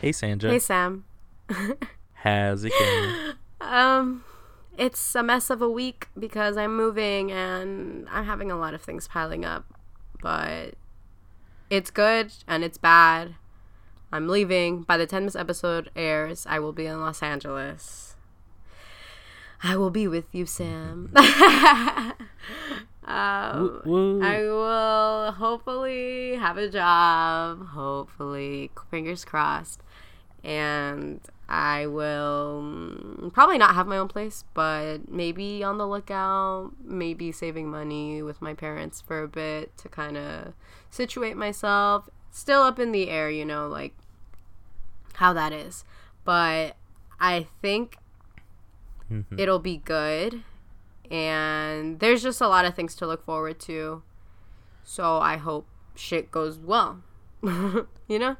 Hey Sandra. Hey Sam. How's it going? Um it's a mess of a week because I'm moving and I'm having a lot of things piling up. But it's good and it's bad. I'm leaving. By the time this episode airs, I will be in Los Angeles. I will be with you, Sam. um, Woo- woo. I will hopefully have a job. Hopefully, fingers crossed. And I will mm, probably not have my own place, but maybe on the lookout, maybe saving money with my parents for a bit to kind of situate myself. Still up in the air, you know, like how that is. But I think Mhm. it'll be good. And there's just a lot of things to look forward to. So I hope shit goes well. you know?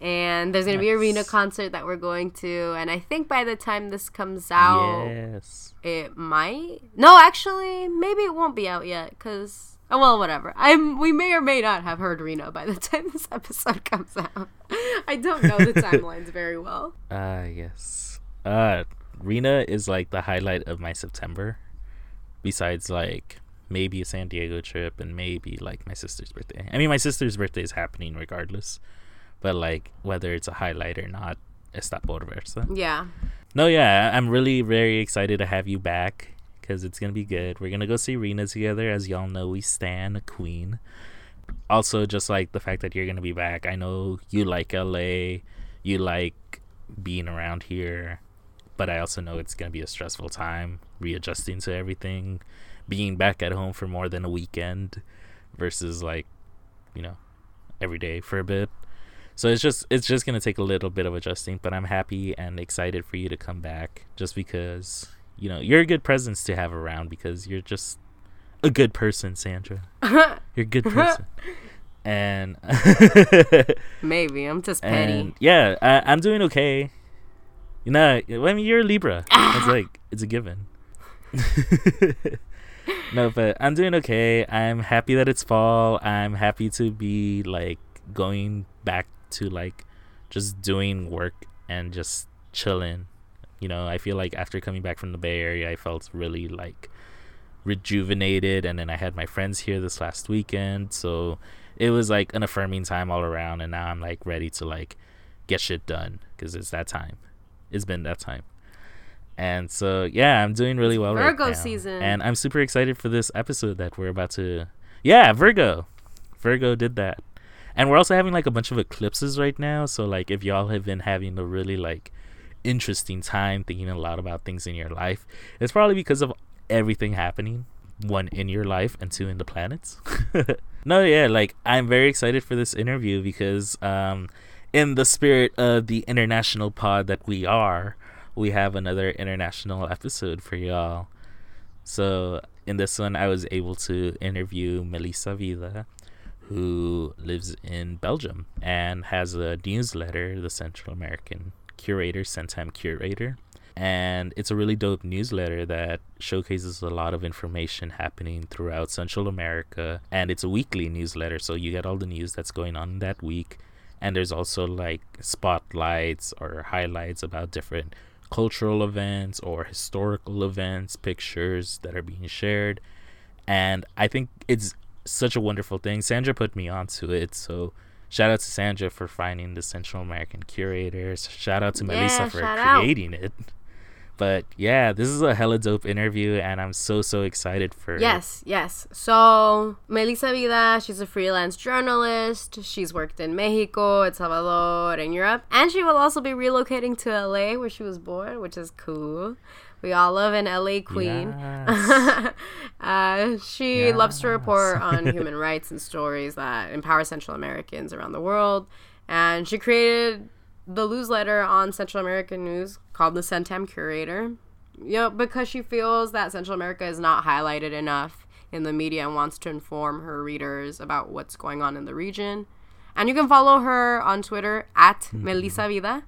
And there's going to be a arena concert that we're going to. And I think by the time this comes out, Yes. it might. No, actually, maybe it won't be out yet. Because. Oh, well, whatever. I'm. We may or may not have heard Reno by the time this episode comes out. I don't know the timelines very well. Ah, yes. Uh, Rena is like the highlight of my September. Besides, like maybe a San Diego trip and maybe like my sister's birthday. I mean, my sister's birthday is happening regardless, but like whether it's a highlight or not, está por verse. Yeah. No, yeah, I'm really very excited to have you back because it's gonna be good. We're gonna go see Rena together, as y'all know. We stand a queen. Also, just like the fact that you're gonna be back, I know you like LA, you like being around here, but I also know it's gonna be a stressful time readjusting to everything, being back at home for more than a weekend versus like, you know, every day for a bit. So it's just it's just gonna take a little bit of adjusting, but I'm happy and excited for you to come back just because you know you're a good presence to have around because you're just a good person, Sandra. You're a good person. and Maybe. I'm just petty. yeah, I, I'm doing okay. You know, I mean, you're a Libra. It's like it's a given. no, but I'm doing okay. I'm happy that it's fall. I'm happy to be like going back to like just doing work and just chilling. You know, I feel like after coming back from the Bay Area, I felt really like rejuvenated and then I had my friends here this last weekend, so it was like an affirming time all around and now I'm like ready to like get shit done cuz it's that time. It's been that time. And so yeah, I'm doing really well right now. Virgo season. And I'm super excited for this episode that we're about to Yeah, Virgo. Virgo did that. And we're also having like a bunch of eclipses right now, so like if y'all have been having a really like interesting time thinking a lot about things in your life, it's probably because of everything happening one in your life and two in the planets no yeah like i'm very excited for this interview because um in the spirit of the international pod that we are we have another international episode for y'all. So in this one i was able to interview melissa vida who lives in belgium and has a newsletter the central american curator centam curator. And it's a really dope newsletter that showcases a lot of information happening throughout Central America. And it's a weekly newsletter so you get all the news that's going on that week and there's also like spotlights or highlights about different cultural events or historical events pictures that are being shared and I think it's such a wonderful thing Sandra put me onto it so Shout out to Sandra for finding the Central American curators. Shout out to Yeah, Melissa for shout out. creating it. But yeah, this is a hella dope interview, and I'm so so excited for Yes, yes. So, Melissa Vida, she's a freelance journalist. She's worked in Mexico, El Salvador, and Europe. And she will also be relocating to LA, where she was born, which is cool. We all love an LA queen. Yes. uh, she loves to report on human rights and stories that empower Central Americans around the world. And she created the newsletter on Central American news called the Centam Curator. You know, because she feels that Central America is not highlighted enough in the media and wants to inform her readers about what's going on in the region. And you can follow her on Twitter at Melissa Vida.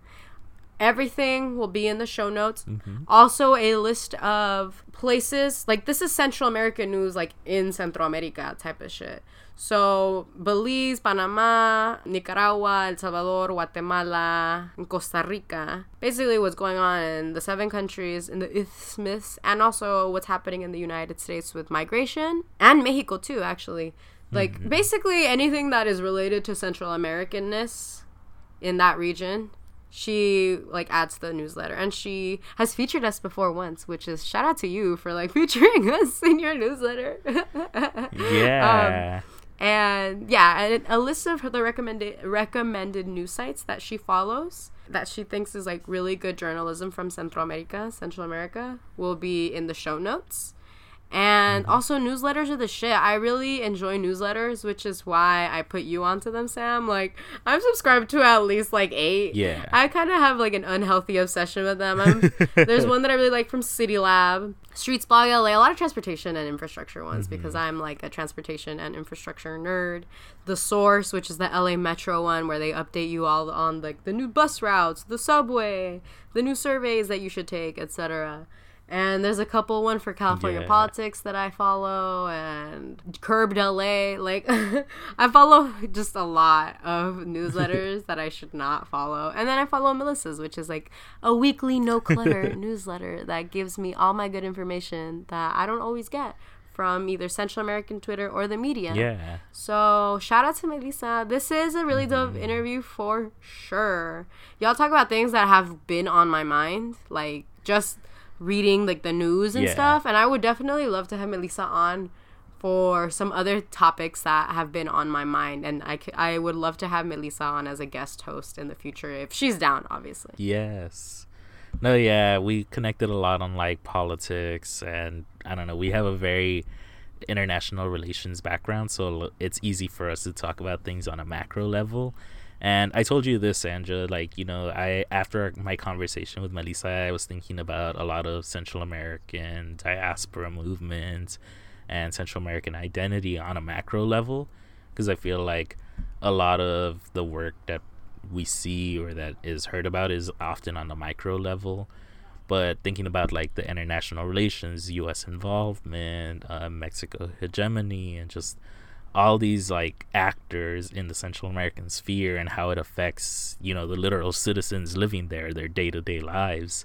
Everything will be in the show notes. Mm-hmm. Also, a list of places like this is Central American news, like in Central America type of shit. So, Belize, Panama, Nicaragua, El Salvador, Guatemala, Costa Rica. Basically, what's going on in the seven countries in the isthmus, and also what's happening in the United States with migration, and Mexico too, actually. Like, mm-hmm. basically, anything that is related to Central Americanness in that region she like adds to the newsletter and she has featured us before once which is shout out to you for like featuring us in your newsletter Yeah. Um, and yeah and a list of the recommended recommended news sites that she follows that she thinks is like really good journalism from central america central america will be in the show notes and mm-hmm. also newsletters are the shit. I really enjoy newsletters which is why i put you onto them sam. Like i'm subscribed to at least like eight. Yeah. i kind of have like an unhealthy obsession with them. I'm, there's one that i really like from CityLab. Streets blog la a. Lot of transportation and infrastructure ones mm-hmm. because i'm like a transportation and infrastructure nerd. The source which is the la metro one where they update you all on like the new bus routes the subway the new surveys that you should take etc and there's a couple one for California Yeah. politics that I follow and Curbed LA. Like I follow just a lot of newsletters that I should not follow. And then I follow Melissa's, which is like a weekly no clutter newsletter that gives me all my good information that I don't always get from either Central American Twitter or the media. Yeah. So shout out to Melissa. This is a really dope mm-hmm. interview for sure. Y'all talk about things that have been on my mind, like just reading like the news and Yeah. stuff. And I would definitely love to have Melissa on for some other topics that have been on my mind. And I, c- I would love to have Melissa on as a guest host in the future if she's down, obviously. Yes. No, yeah, we connected a lot on like politics and I don't know, we have a very international relations background, so it's easy for us to talk about things on a macro level. And I told you this, Sandra, like, you know, I after my conversation with Melissa, I was thinking about a lot of Central American diaspora movement and Central American identity on a macro level because I feel like a lot of the work that we see or that is heard about is often on the micro level. But thinking about like the international relations us involvement uh, mexico hegemony and just all these like actors in the central american sphere and how it affects you know the literal citizens living there their day-to-day lives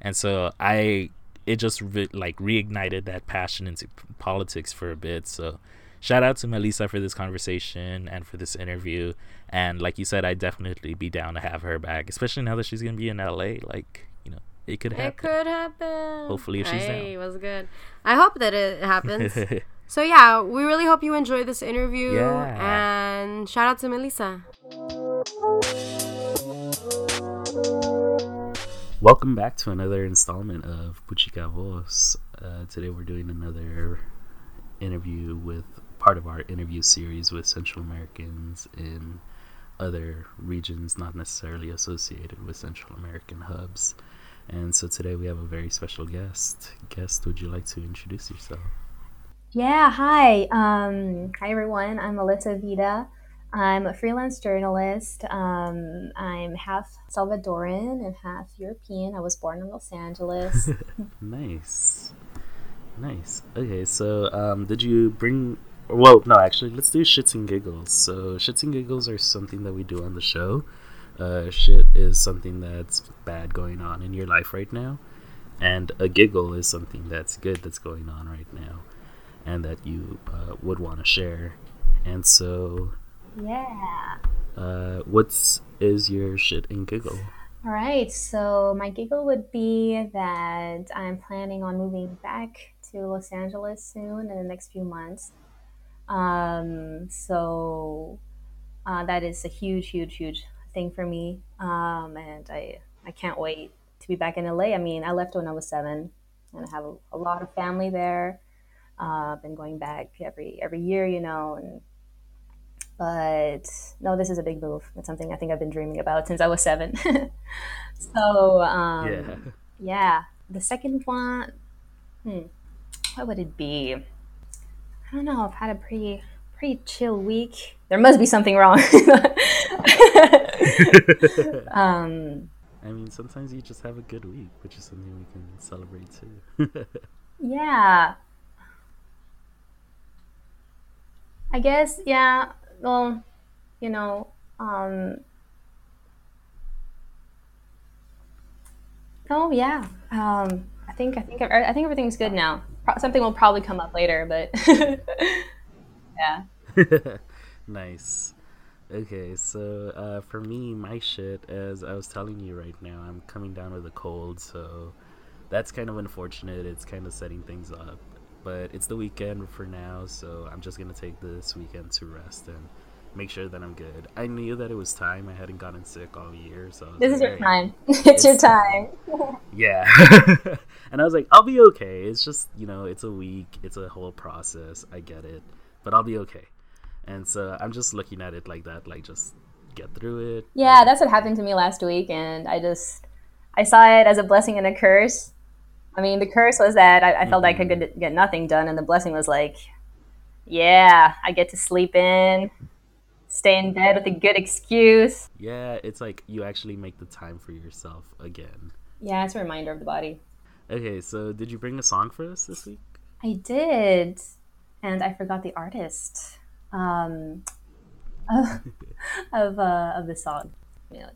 and so i it just re- like reignited that passion into p- politics for a bit so shout out to melissa for this conversation and for this interview and like you said i'd definitely be down to have her back especially now that she's gonna be in la like you know it could happen. It could happen. Hopefully if she's down. hey, was good. I hope that it happens. So yeah, we really hope you enjoyed this interview. Yeah. And shout out to Melissa. Welcome back to another installment of Puchica Voz. Uh, today we're doing another interview with part of our interview series with Central Americans in other regions not necessarily associated with Central American hubs. And so today we have a very special guest. Guest, would you like to introduce yourself? Yeah, hi. Um, hi, everyone. I'm Melissa Vida. I'm a freelance journalist. Um, I'm half Salvadoran and half European. I was born in Los Angeles. Nice. Nice. Okay, so um, did you bring. Well, no, actually, let's do shits and giggles. So, shits and giggles are something that we do on the show. Uh, shit is something that's bad going on in your life right now. And a giggle is something that's good that's going on right now and that you uh, would want to share. And so, yeah. uh, what's is your shit and giggle? All right. So, my giggle would be that I'm planning on moving back to Los Angeles soon in the next few months. Um, so, uh, that is a huge, huge, huge thing for me. Um, and I, I can't wait to be back in LA. I mean, I left when I was seven, and I have a, a lot of family there. Uh, I've been going back every every year, you know, and but no, this is a big move. It's something I think I've been dreaming about since I was seven. so um, yeah. yeah, the second one, hmm, what would it be? I don't know. I've had a pretty pretty chill week. There must be something wrong. um, I mean, sometimes you just have a good week, which is something we can celebrate too. yeah. I guess, yeah. Well, you know, um, oh yeah. Um, I think I think I think everything's good now. Something will probably come up later, but yeah. nice. Okay, so uh, for me, my shit, as I was telling you right now, I'm coming down with a cold, so that's kind of unfortunate. It's kind of setting things up. But it's the weekend for now, so I'm just to take this weekend to rest and make sure that I'm good. I knew that it was time. I hadn't gotten sick all year, so this like, is your time. it's, it's your time. yeah, and I was like, I'll be okay. It's just you know, it's a week. It's a whole process. I get it, but I'll be okay. And so I'm just looking at it like that, like just get through it. Yeah, that's what happened to me last week, and I just I saw it as a blessing and a curse. I mean, the curse was that I, I felt mm-hmm. like I mm-hmm. could get nothing done, and the blessing was like, yeah, I get to sleep in, stay in bed with a good excuse. Yeah, it's like you actually make the time for yourself again. Yeah, it's a reminder of the body. Okay, so did you bring a song for us this week? I did, and I forgot the artist um, of uh, of the song. You know,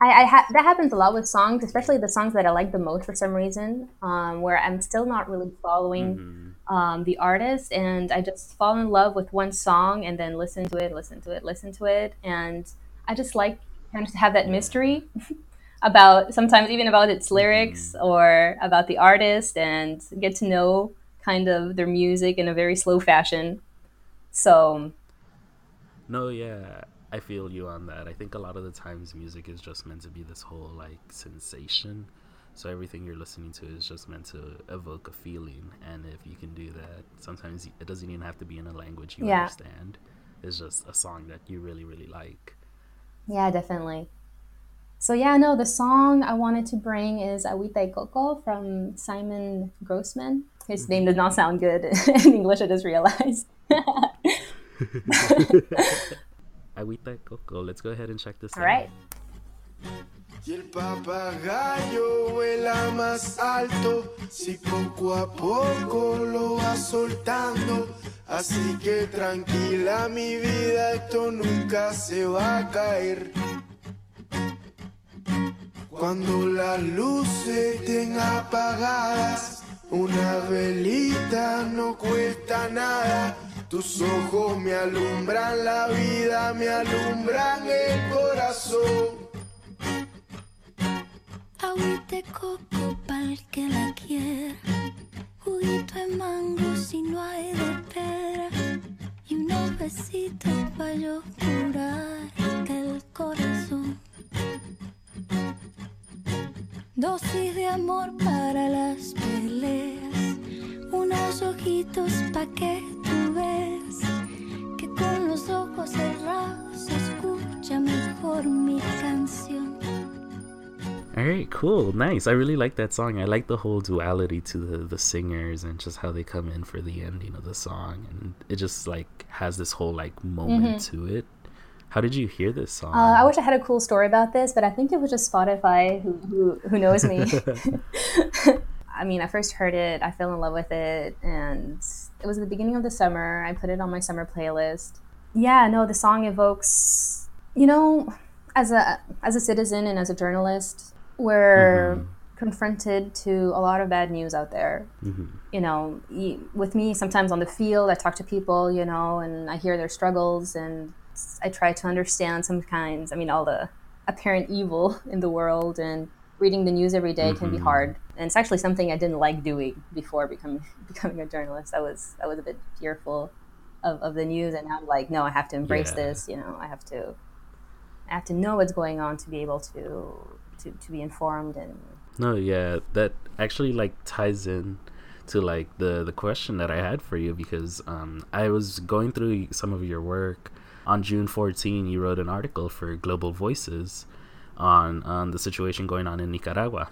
I, I ha- that happens a lot with songs, especially the songs that I like the most for some reason, um, where I'm still not really following mm-hmm. um, the artist, and I just fall in love with one song and then listen to it, listen to it, listen to it, and I just like kind of to have that mystery about sometimes even about its lyrics mm-hmm. or about the artist, and get to know kind of their music in a very slow fashion. So. No, yeah, I feel you on that. I think a lot of the times music is just meant to be this whole like sensation. So everything you're listening to is just meant to evoke a feeling, and if you can do that, sometimes it doesn't even have to be in a language you yeah. understand. It's just a song that you really, really like. Yeah, definitely. So yeah, no, the song I wanted to bring is Agüita y Coco from Simon Grossman. His name does not sound good in English, I just realized. Agüita y Coco. Let's go ahead and check this All out. All right. Y el papagayo vuela más alto si poco a poco lo va soltando. Así que tranquila mi vida, esto nunca se va a caer. Cuando las luces estén apagadas, una velita no cuesta nada. Tus ojos me alumbran la vida, me alumbran el corazón. Agüita coco pa'l que la quiera, juguito de mango si no hay de pera, y unos besitos pa' yo curar el corazón. Dosis de amor para las peleas, unos ojitos pa' que tú ves que con los ojos cerrados escucha mejor mi canción. All right, cool, nice. I really like that song. I like the whole duality to the the singers and just how they come in for the ending of the song, and it just like has this whole like moment mm-hmm. to it how did you hear this song? Uh, I wish I had a cool story about this, but I think it was just Spotify who, who, who knows me. I mean, I first heard it, I fell in love with it, and it was the beginning of the summer. I put it on my summer playlist. Yeah, no, the song evokes, you know, as a as a citizen and as a journalist, we're mm-hmm. confronted to a lot of bad news out there. Mm-hmm. You know, with me, sometimes on the field, I talk to people, you know, and I hear their struggles and I try to understand some kinds. I mean, all the apparent evil in the world and reading the news every day mm-hmm. can be mm-hmm. hard. And it's actually something I didn't like doing before becoming becoming a journalist. I was I was a bit fearful of, of the news, and I'm like, no, I have to embrace yeah. this. You know, I have to I have to know what's going on to be able to to, to be informed and. No, yeah, that actually like ties in to like the the question that I had for you because um, I was going through some of your work on June 14, you wrote an article for Global Voices on on the situation going on in Nicaragua,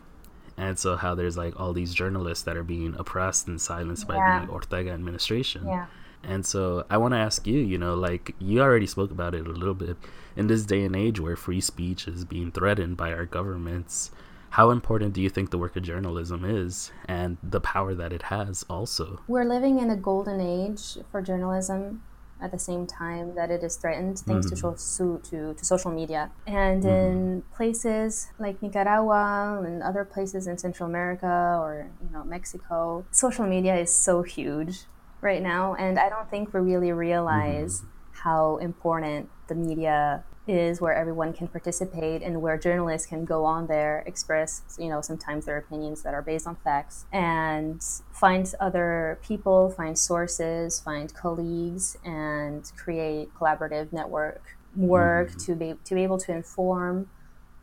and so how there's like all these journalists that are being oppressed and silenced yeah. by the Ortega administration. Yeah. And so I want to ask you, you know, like you already spoke about it a little bit. In this day and age where free speech is being threatened by our governments, how important do you think the work of journalism is and the power that it has also? We're living in a golden age for journalism at the same time that it is threatened thanks Mm-hmm. to, to, to social media. And in places like Nicaragua and other places in Central America or you know Mexico, social media is so huge right now, and I don't think we really realize how important the media is where everyone can participate and where journalists can go on there express you know sometimes their opinions that are based on facts and find other people find sources find colleagues and create collaborative network work to be to be able to inform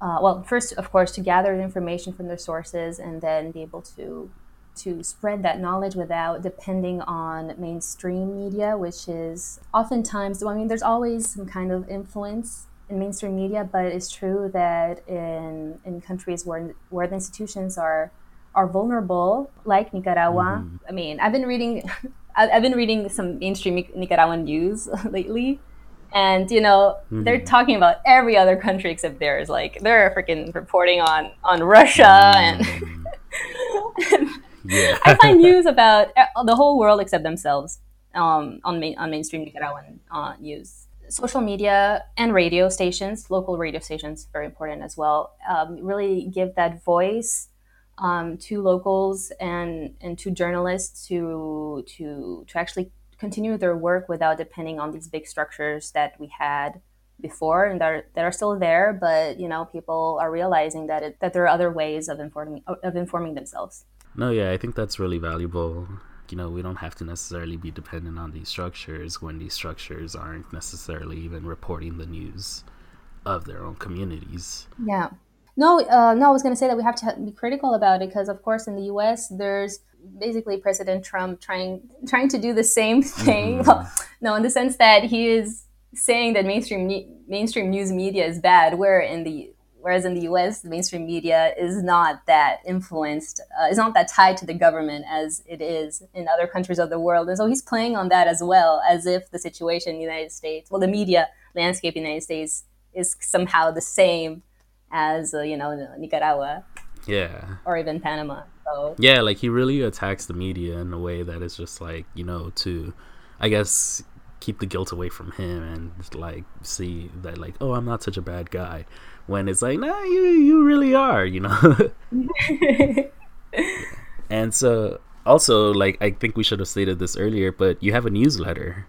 uh, well first of course to gather the information from their sources and then be able to to spread that knowledge without depending on mainstream media, which is oftentimes, I mean, there's always some kind of influence in mainstream media, but it's true that in, in countries where, where the institutions are, are vulnerable, like Nicaragua, I mean, I've been reading, I've been reading some mainstream Nicaraguan news lately. And you know they're talking about every other country except theirs. Like they're freaking reporting on on Russia and Yeah. I find news about uh, the whole world except themselves um, on main, on mainstream Nicaraguan uh, news. Social media and radio stations, local radio stations, very important as well. Um, really give that voice um, to locals and and to journalists to to to actually continue their work without depending on these big structures that we had before and that are, that are still there. But you know, people are realizing that it, that there are other ways of informing of informing themselves. No, yeah, I think that's really valuable. You know, we don't have to necessarily be dependent on these structures when these structures aren't necessarily even reporting the news of their own communities. Yeah. No, uh, no, I was going to say that we have to be critical about it because, of course, in the U.S., there's basically President Trump trying trying to do the same thing. Well, no, in the sense that he is saying that mainstream mainstream news media is bad, where in the whereas in the U.S., the mainstream media is not that influenced, uh, is not that tied to the government as it is in other countries of the world, and so he's playing on that as well, as if the situation in the United States, well, the media landscape in the United States is somehow the same as uh, you know Nicaragua Yeah. or even Panama. So Yeah, like he really attacks the media in a way that is just like, you know, to I guess keep the guilt away from him and like see that like, oh, I'm not such a bad guy. When it's like, nah, you you really are, you know. and so also like I think we should have stated this earlier, but you have a newsletter.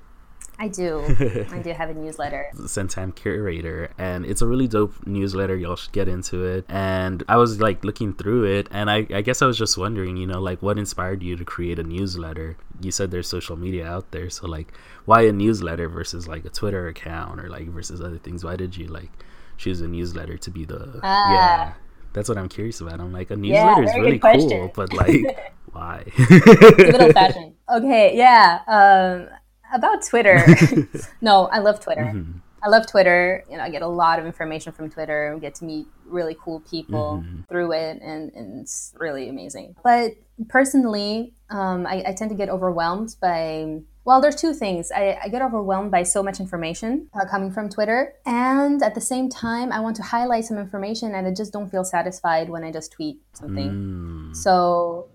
I do, I do have a newsletter. Centam Curator, and it's a really dope newsletter. Y'all should get into it. And I was like looking through it, and I, I guess I was just wondering, you know, like what inspired you to create a newsletter? You said there's social media out there, so like, why a newsletter versus like a Twitter account or like versus other things? Why did you like choose a newsletter to be the Ah. yeah? That's what I'm curious about. I'm like, a newsletter is really cool, but like, why? It's a bit old fashioned. Okay, yeah. Um, about Twitter. no, I love Twitter. Mm-hmm. I love Twitter. You know, I get a lot of information from Twitter. and get to meet really cool people Mm-hmm. through it, and, and it's really amazing. But personally, um, I, I tend to get overwhelmed by. Well, there's two things. I, I get overwhelmed by so much information uh, coming from Twitter, and at the same time, I want to highlight some information, and I just don't feel satisfied when I just tweet something. Mm, So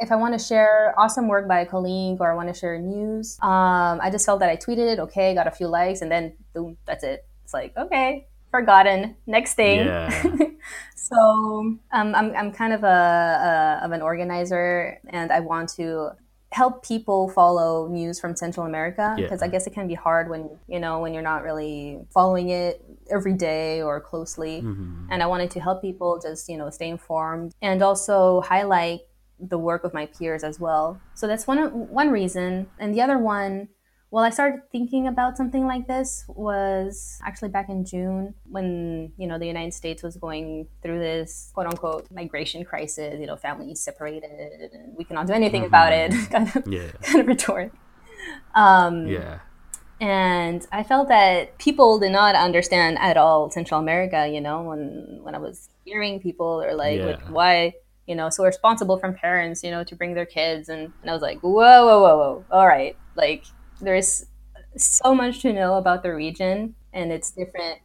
if I want to share awesome work by a colleague or I want to share news, um, I just felt that I tweeted it, okay, got a few likes, and then boom, that's it. It's like, okay, forgotten. Next thing. Yeah. so um, I'm, I'm kind of a, a of an organizer, and I want to help people follow news from Central America Yeah. because I guess it can be hard when you know when you're not really following it every day or closely mhm. and I wanted to help people just you know stay informed and also highlight the work of my peers as well. So that's one one reason, and the other one. Well, I started thinking about something like this was actually back in June when you know the United States was going through this quote unquote migration crisis. You know, families separated, and we cannot do anything about it. kind of, Yeah. kind of rhetoric. Um, Yeah. and I felt that people did not understand at all Central America. You know, when when I was hearing people, they're like, Yeah. "What- "Why?" You know, so responsible from parents, you know, to bring their kids, and, and I was like, "Whoa, whoa, whoa, whoa! All right, like there is so much to know about the region and its different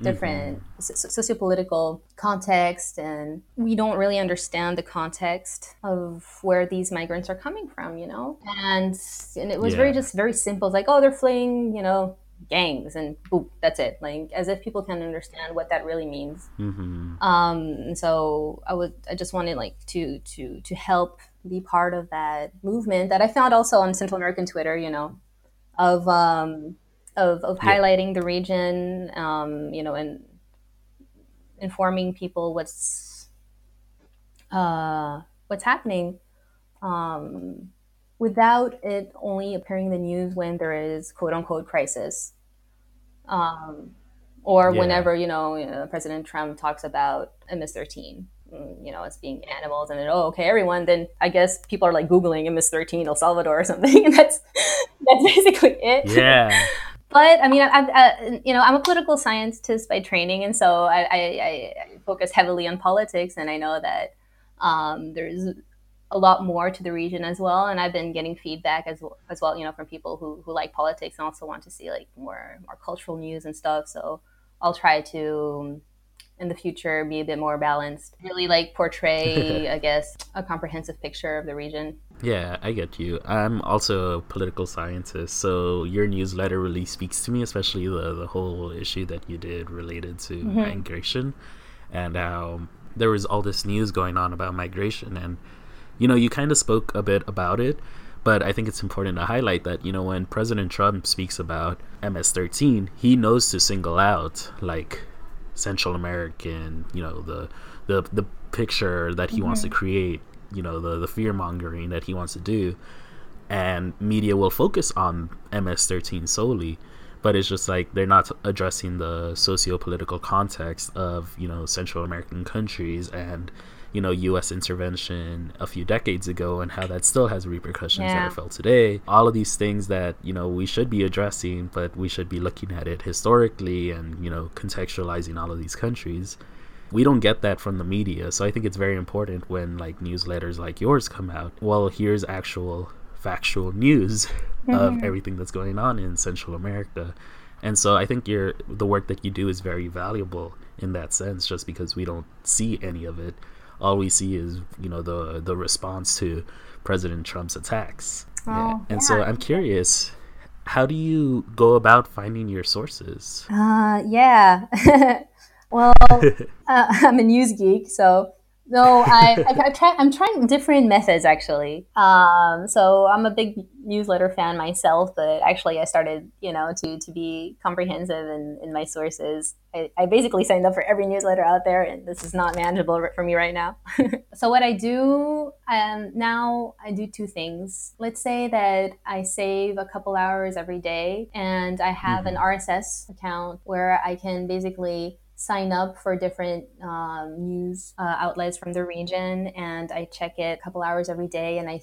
different mm-hmm. sociopolitical context and we don't really understand the context of where these migrants are coming from you know and and it was yeah. very just very simple it's like oh they're fleeing you know gangs and boop that's it like as if people can understand what that really means mm-hmm. um so i would i just wanted like to to to help be part of that movement that i found also on central american twitter you know of um of, of yeah. highlighting the region, um, you know, and informing people what's uh, what's happening, um, without it only appearing in the news when there is quote unquote crisis, um, or yeah. whenever you know, you know, President Trump talks about MS-13 mm, you know, as being animals, and then oh, okay, everyone. Then I guess people are like googling MS-13 El Salvador or something, and that's that's basically it. Yeah. but I mean, I'm, I, you know, I'm a political scientist by training, and so I, I, I focus heavily on politics, and I know that um, there's a lot more to the region as well. And I've been getting feedback as well, as well, you know, from people who, who like politics and also want to see like more more cultural news and stuff. So I'll try to in the future be a bit more balanced really like portray i guess a comprehensive picture of the region yeah i get you i'm also a political scientist so your newsletter really speaks to me especially the, the whole issue that you did related to mm-hmm. migration and how there was all this news going on about migration and you know you kind of spoke a bit about it but I think it's important to highlight that, you know, when President Trump speaks about MS 13, he knows to single out, like, Central American, you know, the the the picture that he mm-hmm. wants to mm-hmm. create, you know, the the fear mongering that he wants to do, and media will focus on MS-13 solely, but it's just like they're not addressing the socio-political context of you know Central American countries and you know U.S. intervention a few decades ago and how that still has repercussions yeah. that are felt today. All of these things that you know we should be addressing, but we should be looking at it historically and you know contextualizing all of these countries. We don't get that from the media, so I think it's very important when like newsletters like yours come out. Well, here's actual factual news mm-hmm. of everything that's going on in Central America. And so I think your the work that you do is very valuable in that sense just because we don't see any of it all we see is you know the the response to President Trump's attacks. Oh, yeah. And yeah. so I'm curious, how do you go about finding your sources? Uh, yeah. well, uh, I'm a news geek, so no, I, I, I try, I'm trying different methods actually. Um, so I'm a big newsletter fan myself, but actually I started, you know, to, to be comprehensive in, in my sources. I, I basically signed up for every newsletter out there, and this is not manageable for me right now. so what I do um, now, I do two things. Let's say that I save a couple hours every day, and I have mm-hmm. an RSS account where I can basically sign up for different um, news uh, outlets from the region and I check it a couple hours every day and I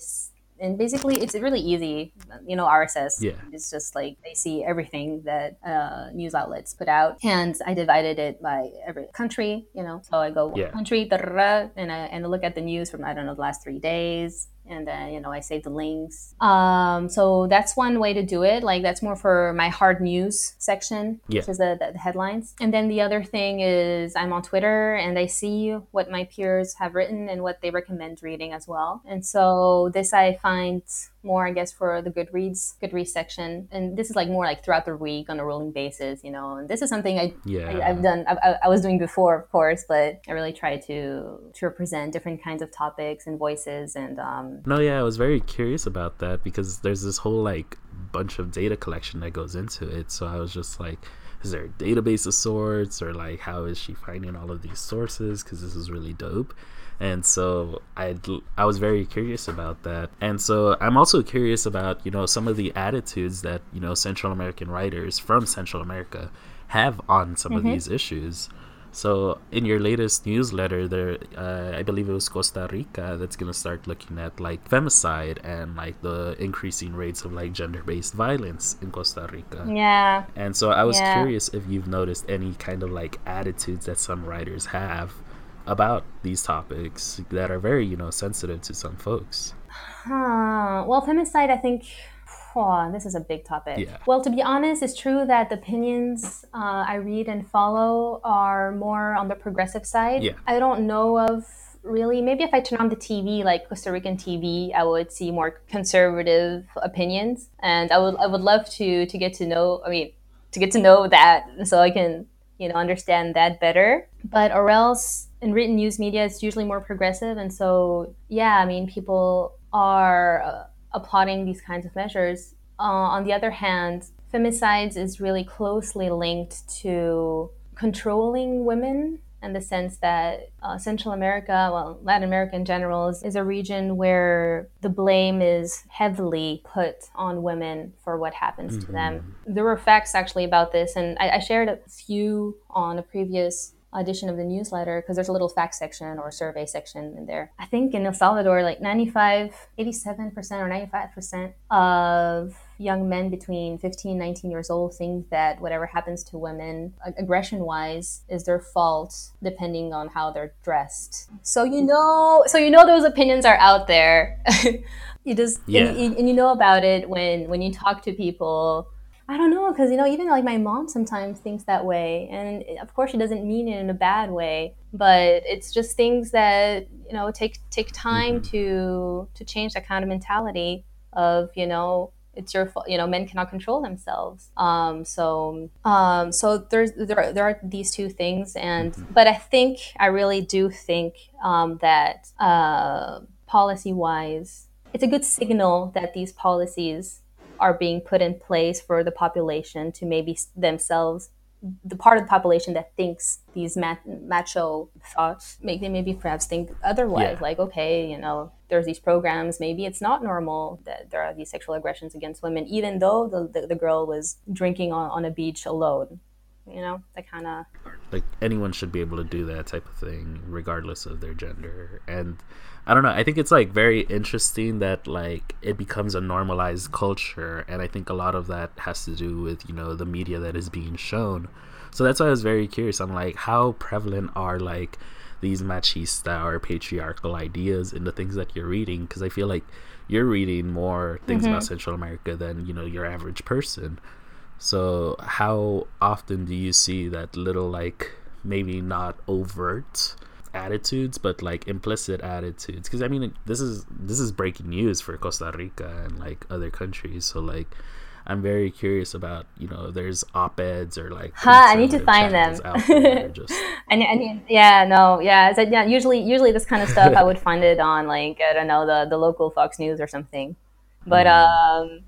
and basically it's really easy you know rss yeah. It's just like they see everything that uh, news outlets put out and i divided it by every country you know so i go yeah. country and I, and I look at the news from i don't know the last three days and then you know I save the links. Um, so that's one way to do it. Like that's more for my hard news section, yeah. which is the, the, headlines. And then the other thing is I'm on Twitter and I see what my peers have written and what they recommend reading as well. And so this I find more, I guess, for the Goodreads Goodreads section, and this is like more like throughout the week on a rolling basis, you know. And this is something I yeah I, have done I, I, was doing before, of course, but I really try to to represent different kinds of topics and voices and um. No, yeah, I was very curious about that because there's this whole like bunch of data collection that goes into it. So I was just like is there a database of sorts or like how is she finding all of these sources because this is really dope and so I I was very curious about that. And so I'm also curious about you know some of the attitudes that you know Central American writers from Central America have on some mm-hmm. of these issues. So in your latest newsletter, there, uh, I believe it was Costa Rica that's gonna start looking at like femicide and like the increasing rates of like gender-based violence in Costa Rica. Yeah. And so I was yeah. curious if you've noticed any kind of like attitudes that some writers have about these topics that are very, you know, sensitive to some folks? Huh. Well, femicide, I think Oh, this is a big topic. Yeah. Well, to be honest, it's true that the opinions uh, I read and follow are more on the progressive side. Yeah. I don't know of really. Maybe if I turn on the TV, like Costa Rican TV, I would see more conservative opinions, and I would I would love to to get to know. I mean, to get to know that, so I can you know understand that better. But or else in written news media, it's usually more progressive, and so yeah, I mean, people are. Uh, applauding these kinds of measures. Uh, on the other hand, femicides is really closely linked to controlling women in the sense that uh, Central America, well, Latin America in general, is, is, a region where the blame is heavily put on women for what happens mm-hmm. to them. There were facts actually about this, and I, I shared a few on a previous edition of the newsletter because there's a little fact section or survey section in there. I think in El Salvador, like 95, 87% or 95% of young men between 15 19 years old think that whatever happens to women aggression wise is their fault depending on how they're dressed so you know so you know those opinions are out there you just yeah. and, and you know about it when when you talk to people I don't know because you know even like my mom sometimes thinks that way, and of course she doesn't mean it in a bad way, but it's just things that you know take take time mm-hmm. to to change that kind of mentality of you know it's your fault you know men cannot control themselves um, so um, so there's there, there are these two things and mm-hmm. but i think i really do think um, that uh, policy wise it's a good signal that these policies are being put in place for the population to maybe themselves the part of the population that thinks these macho thoughts make them maybe perhaps think otherwise. Yeah. like okay you know there's these programs maybe it's not normal that there are these sexual aggressions against women even though the, the, the girl was drinking on, on a beach alone you know? That kind of like anyone should be able to do that type of thing regardless of their gender. And I don't know. I think it's like very interesting that like it becomes a normalized culture, and I think a lot of that has to do with you know the media that is being shown. So that's why I was very curious on like how prevalent are like these machista or patriarchal ideas in the things that you're reading because I feel like you're reading more things mm-hmm. about Central America than you know your average person. So how often do you see that little like maybe not overt attitudes but like implicit attitudes. Because i mean this is this is breaking news for costa rica and like other countries. So like i'm very curious about you know there's op-eds or like huh, i need to find them. just... and, and yeah no yeah, so, yeah usually usually this kind of stuff i would find it on like i don't know the the local fox news or something. But mm. um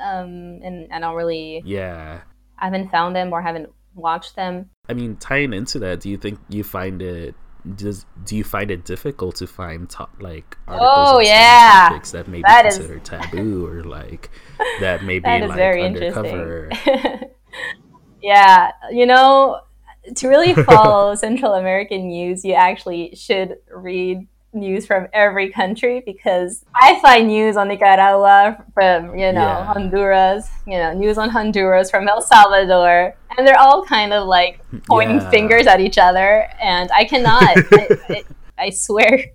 um and i don't really yeah. I haven't found them or haven't watched them. I mean tying into that do you think you find it does do you find it difficult to find to, like oh, articles oh yeah. topics that may that be considered is... taboo or like that may be that like very undercover? yeah you know to really follow central american news you actually should read news from every country because I find news on Nicaragua from you know yeah. Honduras, you know news on Honduras from El Salvador, and they're all kind of like pointing yeah. fingers at each other, and I cannot, I, I, I, swear,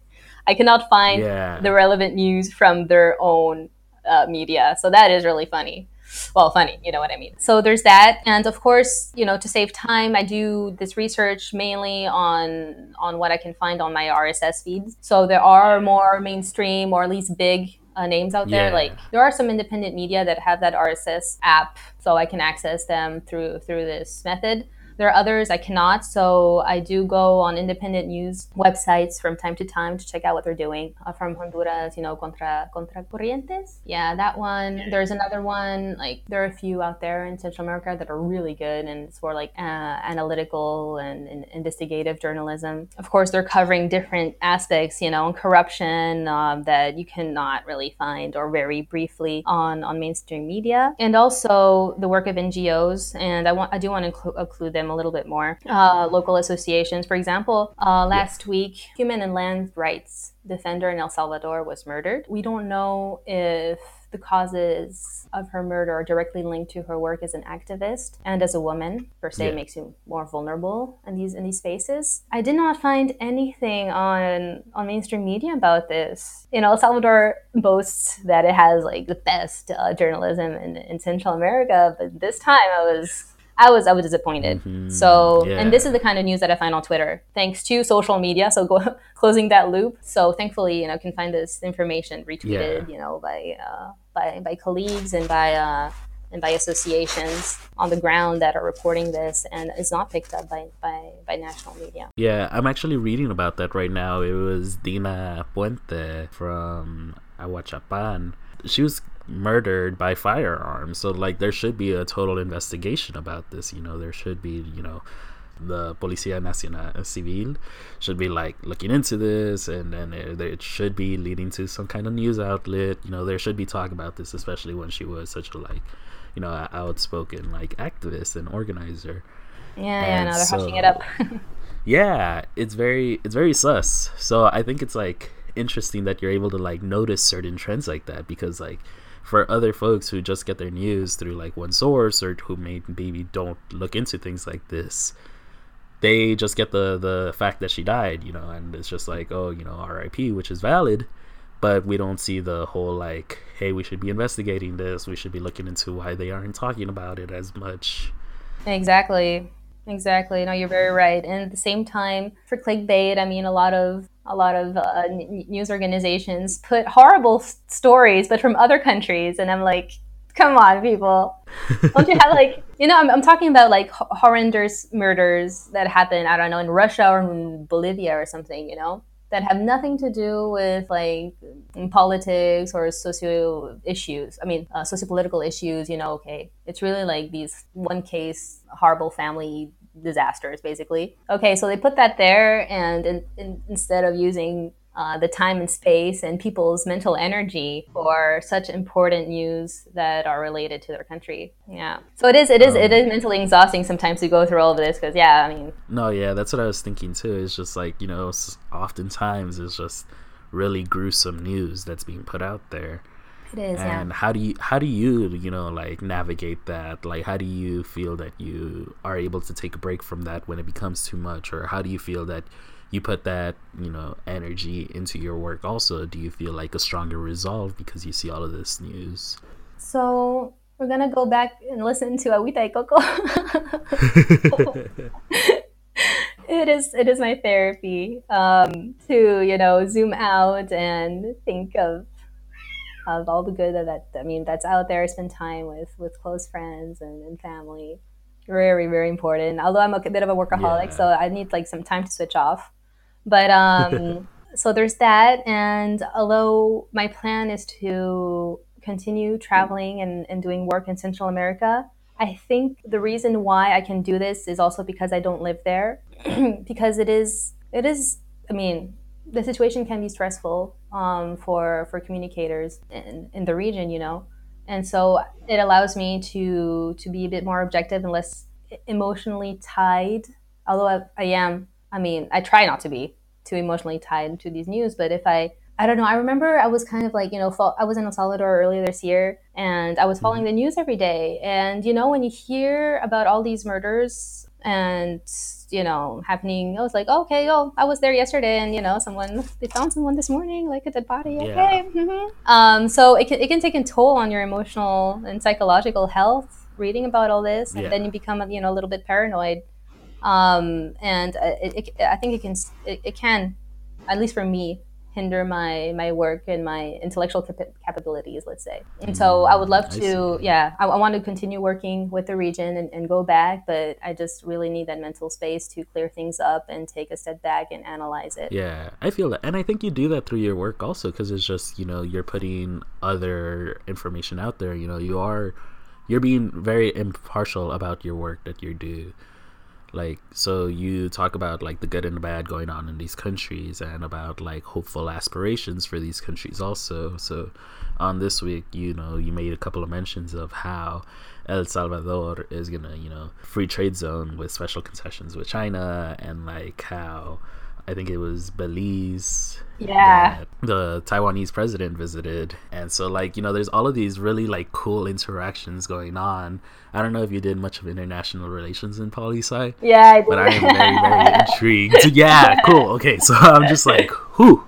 I cannot find yeah. the relevant news from their own uh, media. So that is really funny well, funny, you know what I mean. So there's that, and of course, you know, to save time, I do this research mainly on on what I can find on my RSS feeds. So there are more mainstream or at least big uh, names out there. Yeah. Like there are some independent media that have that RSS app, so I can access them through through this method. There are others I cannot, so I do go on independent news websites from time to time to check out what they're doing. Uh, from Honduras, you know, Contra Contra Corrientes. Yeah, that one. There's another one. Like there are a few out there in Central America that are really good, and it's for like uh, analytical and, and, investigative journalism. Of course, they're covering different aspects, you know, corruption um, that you cannot really find or very briefly on on mainstream media, and also the work of NGOs. And I want I do want to include them them a little bit more. Uh, local associations, for example, uh, last yeah. week, human and land rights defender in El Salvador was murdered. We don't know if the causes of her murder are directly linked to her work as an activist and as a woman per se yeah. makes you more vulnerable in these in these spaces i did not find anything on on mainstream media about this you know el salvador boasts that it has like the best uh, journalism in, in central america but this time i was I was I was disappointed. Mm-hmm. So yeah. and this is the kind of news that I find on Twitter, thanks to social media. So go closing that loop. So thankfully, you know, can find this information retweeted, yeah. you know, by uh, by by colleagues and by uh, and by associations on the ground that are reporting this and is not picked up by, by, by national media. Yeah, I'm actually reading about that right now. It was Dina Puente from Ahuachapan. She was murdered by firearms. So like there should be a total investigation about this. You know, there should be you know the Policía Nacional uh, Civil should be like looking into this, and then it, it, should be leading to some kind of news outlet. You know, there should be talk about this, especially when she was such a like, you know, outspoken like activist and organizer. Yeah, and yeah, now they're so, hushing it up. yeah, it's very it's very sus. So I think it's like interesting that you're able to like notice certain trends like that because like for other folks who just get their news through like one source or who maybe don't look into things like this they just get the the fact that she died you know and it's just like oh you know rip which is valid but we don't see the whole like hey we should be investigating this we should be looking into why they aren't talking about it as much. Exactly exactly no you're very right and at the same time for clickbait i mean a lot of a lot of uh, news organizations put horrible stories, but from other countries, and I'm like, come on, people, don't you have like, you know, I'm, I'm talking about like horrendous murders that happen, I don't know, in Russia or in Bolivia or something, you know, that have nothing to do with like politics or socio issues. I mean, uh, socio-political issues. You know, okay, it's really like these one case horrible family disasters, basically. Okay, so they put that there, and in, in, instead of using uh, the time and space and people's mental energy for such important news that are related to their country. Yeah. So it is it is um, it is mentally exhausting sometimes to go through all of this because yeah, I mean. No, yeah, that's what I was thinking too. It's just like you know, oftentimes it's just really gruesome news that's being put out there it is, and yeah. how do you how do you you know like navigate that? Like how do you feel that you are able to take a break from that when it becomes too much, or how do you feel that you put that you know energy into your work? Also, do you feel like a stronger resolve because you see all of this news? So we're gonna go back and listen to Agüita y Coco. it is it is my therapy um, to you know zoom out and think of of all the good that, that I mean that's out there. Spend time with with close friends and, and family. Very very important. Although I'm a bit of a workaholic, yeah. so I need like some time to switch off. But um, so there's that. And although my plan is to continue traveling and, and doing work in Central America, I think the reason why I can do this is also because I don't live there. because it is it is I mean, the situation can be stressful um, for for communicators in, in the region, you know, and so it allows me to to be a bit more objective and less emotionally tied. Although I, I am, I mean, I try not to be too emotionally tied to these news, but if I I don't know. I remember I was kind of like, you know, I was in El Salvador earlier this year and I was following mm-hmm. the news every day. And, you know, when you hear about all these murders and you know happening i was like oh, okay oh i was there yesterday and you know someone they found someone this morning like a dead body okay yeah. mm-hmm. um, so it can, it can take a toll on your emotional and psychological health reading about all this and yeah. then you become you know a little bit paranoid um, and it, it, i think it can it, it can at least for me hinder my my work and my intellectual cap- capabilities let's say. And so i would love mm, to yeah I, I, want to continue working with the region and, and, go back but i just really need that mental space to clear things up and take a step back and analyze it. Yeah i feel that and i think you do that through your work also because it's just you know you're putting other information out there you know you are you're being very impartial about your work that you do like so you talk about like the good and the bad going on in these countries and about like hopeful aspirations for these countries also so on this week you know you made a couple of mentions of how el salvador is gonna you know free trade zone with special concessions with china and like how I think it was Belize. Yeah. The Taiwanese president visited. And so like, you know, there's all of these really like cool interactions going on. I don't know if you did much of international relations in poli sci. Yeah, I But I am very, very intrigued. Yeah, cool. Okay, so I'm just like, whew.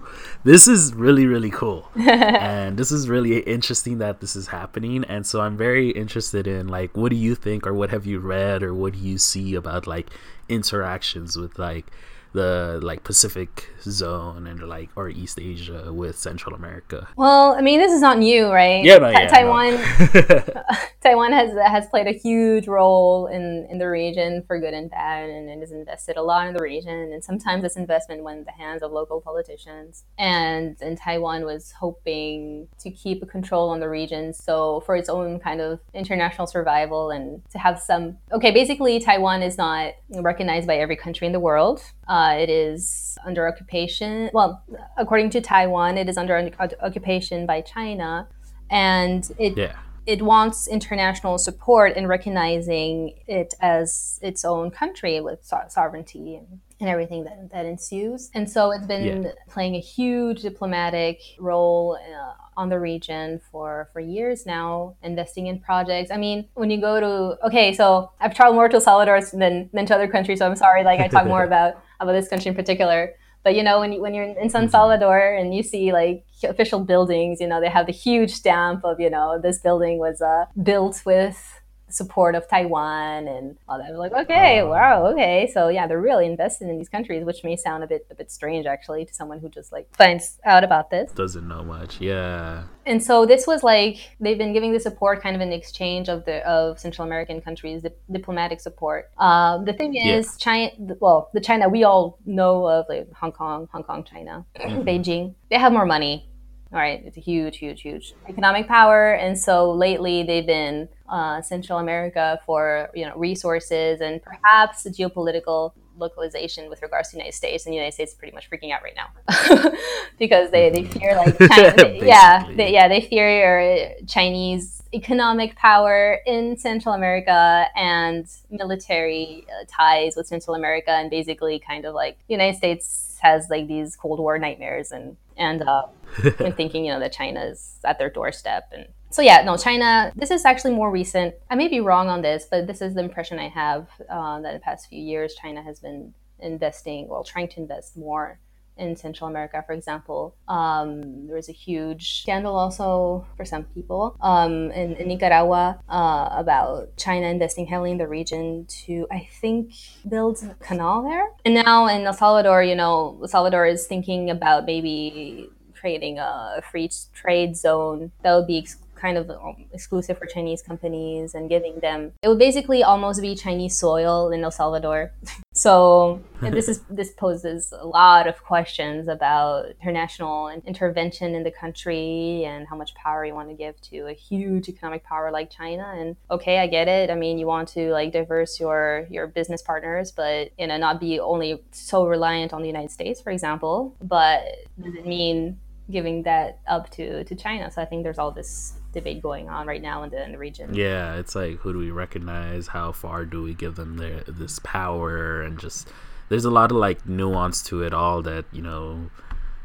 This is really, really cool. and this is really interesting that this is happening. And so I'm very interested in like what do you think or what have you read or what do you see about like interactions with like the like Pacific zone and like or East Asia with Central America. Well, I mean, this is not new, right? Yeah, no, Ta- yeah, no. Taiwan, Taiwan has has played a huge role in in the region for good and bad, and it has invested a lot in the region. And sometimes this investment went in the hands of local politicians. And and Taiwan was hoping to keep a control on the region, so for its own kind of international survival and to have some. Okay, basically, Taiwan is not recognized by every country in the world. Uh, it is under occupation. Well, according to Taiwan, it is under un- occupation by China, and it yeah. it wants international support in recognizing it as its own country with so- sovereignty and, and everything that, that ensues. And so it's been Yeah. playing a huge diplomatic role uh, on the region for, for years now, investing in projects. I mean, when you go to, okay, so I've traveled more to Salvador than, than to other countries, so I'm sorry, like I talk more about, about this country in particular. But you know, when you, when you're in San Salvador and you see like official buildings, you know, they have the huge stamp of you know this building was uh, built with support of Taiwan and all that. We're like, okay, Oh. wow, okay, so yeah, they're really invested in these countries, which may sound a bit a bit strange actually to someone who just like finds out about this. Doesn't know much. Yeah. And so this was like they've been giving the support kind of in exchange of the of Central American countries, the diplomatic support. Um, the thing Yeah. is, China. Well, the China we all know of, like Hong Kong, Hong Kong, China, Mm-hmm. Beijing. They have more money. All right, it's a huge, huge, huge economic power, and so lately they've been uh, Central America for you know resources and perhaps the geopolitical localization with regards to the United States, and the United States is pretty much freaking out right now because they, they fear like China, they- yeah they, yeah they fear Chinese economic power in Central America and military uh, ties with Central America, and basically kind of like the United States has like these Cold War nightmares and and uh, and thinking you know that China is at their doorstep and so yeah no China this is actually more recent. I may be wrong on this but this is the impression I have uh, that the past few years China has been investing well trying to invest more in Central America, for example. Um, there was a huge scandal also for some people um, in, in Nicaragua uh, about China investing heavily in the region to, I think, build a canal there. And now in El Salvador, you know, El Salvador is thinking about maybe creating a free trade zone that would be ex- kind of um, exclusive for Chinese companies and giving them it would basically almost be Chinese soil in El Salvador. So this is this poses a lot of questions about international intervention in the country and how much power you want to give to a huge economic power like China. And okay, I get it. I mean, you want to like diverse your your business partners, but you know, not be only so reliant on the United States, for example. But does it mean giving that up to to China? So I think there's all this debate going on right now in the in the region. Yeah, it's like who do we recognize? How far do we give them their this power? And just there's a lot of like nuance to it all that you know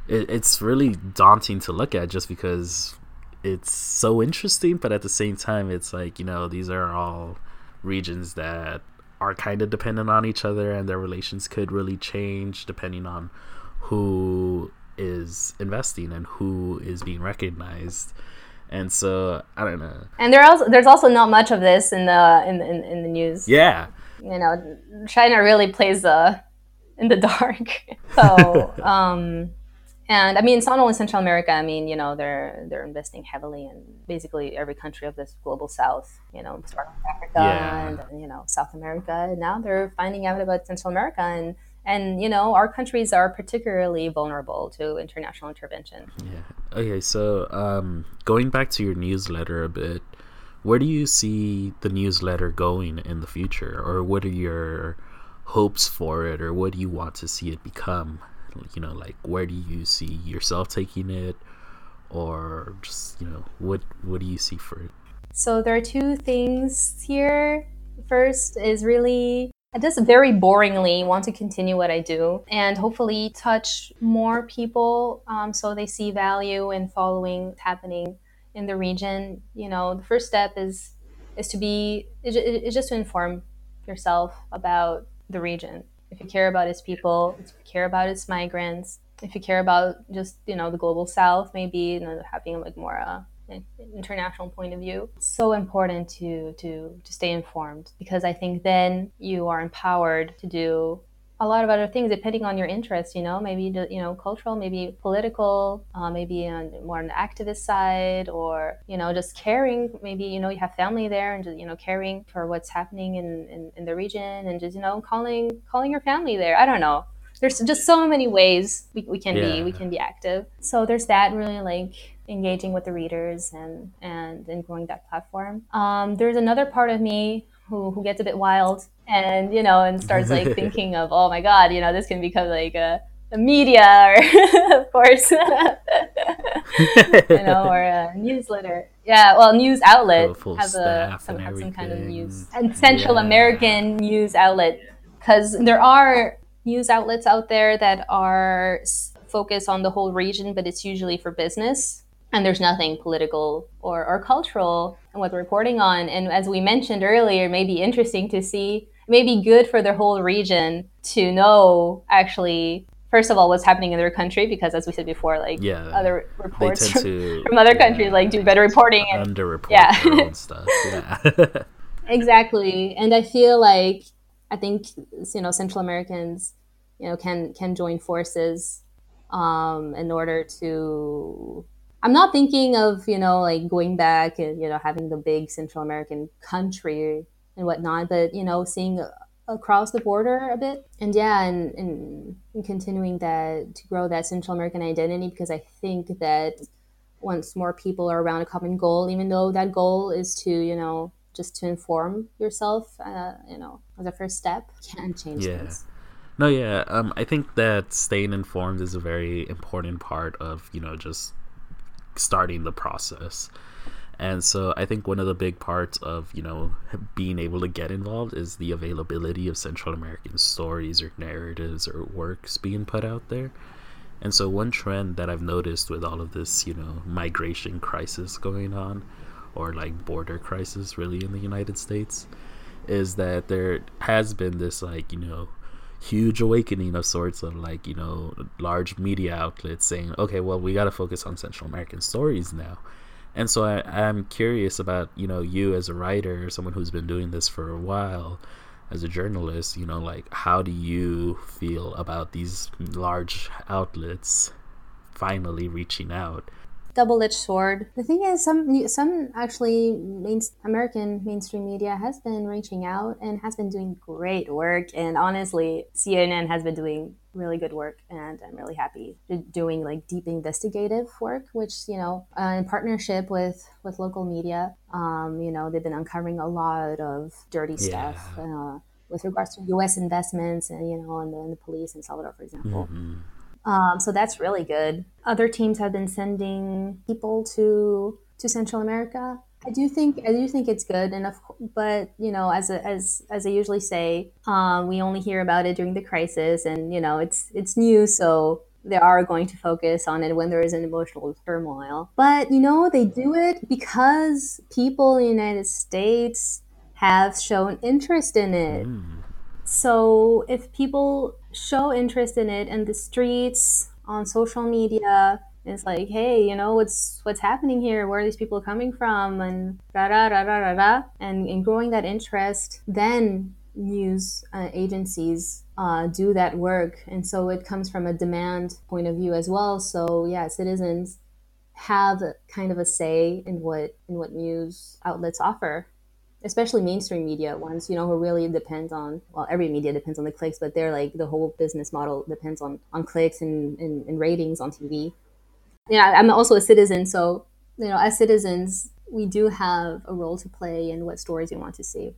it, it's really daunting to look at just because it's so interesting, but at the same time, it's like you know these are all regions that are kind of dependent on each other, and their relations could really change depending on who is investing and who is being recognized. And so I don't know. And there also there's also not much of this in the in in, in the news. Yeah, You know, China really plays the in the dark. So, um, and I mean, it's not only Central America. I mean, you know, they're they're investing heavily in basically every country of this global South. You know, starting with Africa Yeah. and you know South America. And now they're finding out about Central America and. And you know our countries are particularly vulnerable to international intervention. Yeah. Okay, so um, going back to your newsletter a bit, where do you see the newsletter going in the future, or what are your hopes for it? Or what do you want to see it become? You know like where do you see yourself taking it? Or just you know what what do you see for it? So there are two things here. First is really I just very boringly want to continue what I do and hopefully touch more people um, so they see value in following what's happening in the region. You know, the first step is is to be is just to inform yourself about the region. If you care about its people, if you care about its migrants, if you care about just you know the global south, maybe you know, having like more uh, international point of view. So important to to to stay informed because i think then you are empowered to do a lot of other things depending on your interests you know maybe you know cultural maybe political uh, maybe on more on the activist side or you know just caring. Maybe you know you have family there and just you know caring for what's happening in, in, in the region and just you know calling calling your family there. I don't know. There's just so many ways we, we can yeah. be we can be active. So there's that really like engaging with the readers and and, and growing that platform. Um, there's another part of me who, who gets a bit wild and you know and starts like thinking of oh my god you know this can become like a, a media or of course. You know or a newsletter. Yeah well news outlet have a some, have some kind of news and central yeah. american news outlet. Because there are news outlets out there that are focused on the whole region, but it's usually for business. And there's nothing political or, or cultural in what they're reporting on. And as we mentioned earlier, it may be interesting to see, may be good for the whole region to know actually first of all what's happening in their country because as we said before like yeah, other reports from, to, from, other countries like do better reporting and report yeah stuff yeah exactly and i feel like I think you know Central Americans, you know, can can join forces um, in order to. I'm not thinking of you know like going back and you know having the big Central American country and whatnot, but you know seeing across the border a bit and yeah and, and, and continuing that to grow that Central American identity because I think that once more people are around a common goal, even though that goal is to you know just to inform yourself, uh, you know, as a first step, can change yeah. things. No, yeah. Um, I think that staying informed is a very important part of you know just starting the process. And so I think one of the big parts of, you know, being able to get involved is the availability of Central American stories or narratives or works being put out there. And so one trend that I've noticed with all of this, you know, migration crisis going on or like border crisis really in the United States is that there has been this like you know huge awakening of sorts of like you know large media outlets saying okay well we got to focus on central american stories now. And so I, i'm curious about you know you as a writer someone who's been doing this for a while as a journalist you know like how do you feel about these large outlets finally reaching out double-edged sword. The thing is, some some actually main, American mainstream media has been reaching out and has been doing great work. And honestly, CNN has been doing really good work, and I'm really happy doing like deep investigative work, which you know, uh, in partnership with with local media. Um, you know, they've been uncovering a lot of dirty stuff. Uh, with regards to U.S. investments and you know, and the, in the police in Salvador, for example. Mm-hmm. Um, so that's really good. Other teams have been sending people to to Central America. I do think I do think it's good, and but you know, as a, as as I usually say, um, we only hear about it during the crisis, and you know, it's it's new, so they are going to focus on it when there is an emotional turmoil. But you know, they do it because people in the United States have shown interest in it. Mm. So if people show interest in it in the streets, on social media, it's like, hey, you know, what's what's happening here? Where are these people coming from? And da da da da da da. And in growing that interest, then news uh, agencies uh, do that work, and so it comes from a demand point of view as well. So yeah, citizens have kind of a say in what in what news outlets offer especially mainstream media ones, you know, who really depend on, well, every media depends on the clicks, but they're like the whole business model depends on, on clicks and, and, and ratings on TV. Yeah, I'm also a citizen. So, you know, as citizens, we do have a role to play in what stories we want to see.